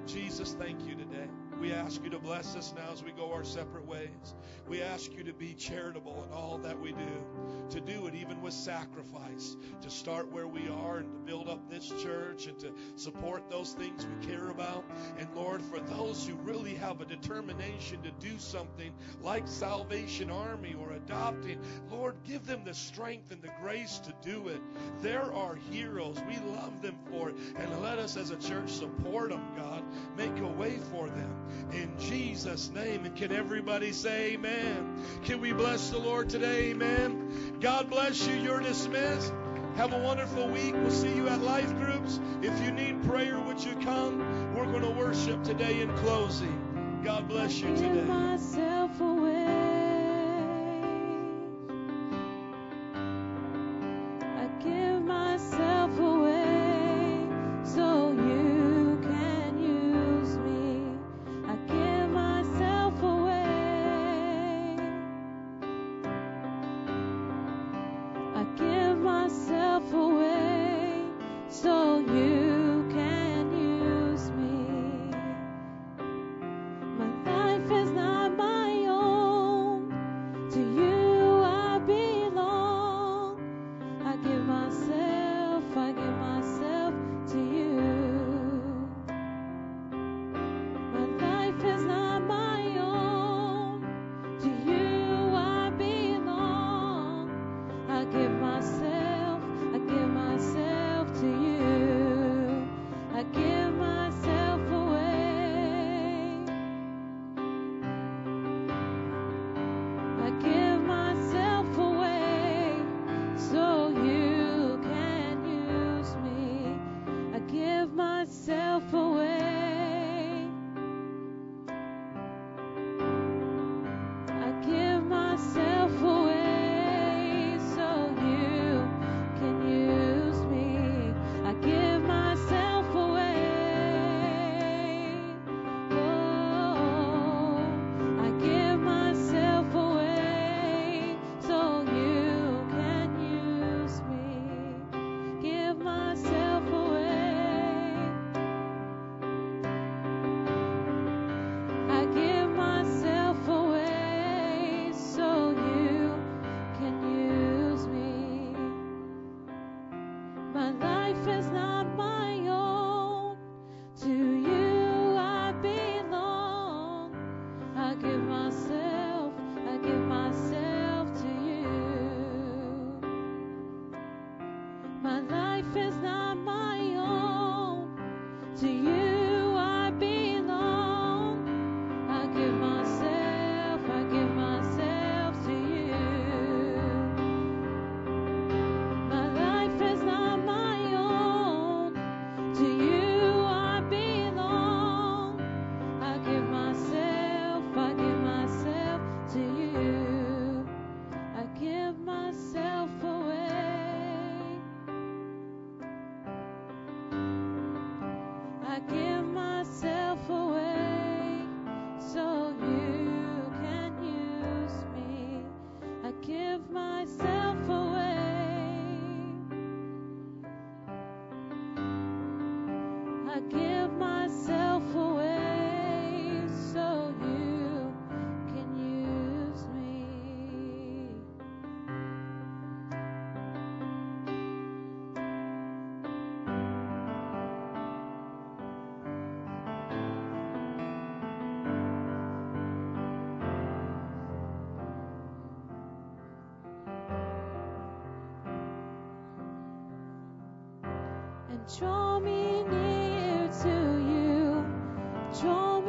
Jesus, thank you today. We ask you to bless us now as we go our separate ways. We ask you to be charitable in all that we do, to do it even with sacrifice, to start where we are and to build up this church and to support those things we care about. And Lord, for those who really have a determination to do something like Salvation Army or adopting, Lord, give them the strength and the grace to do it. There are heroes. We love them for it. And let us as a church support them, God. Make a way for them in Jesus' name. And can everybody say amen? Can we bless the Lord today? Amen. God bless you. You're dismissed. Have a wonderful week. We'll see you at life groups. If you need prayer, would you come? We're going to worship today in closing. God bless you today. Draw me near to you. Draw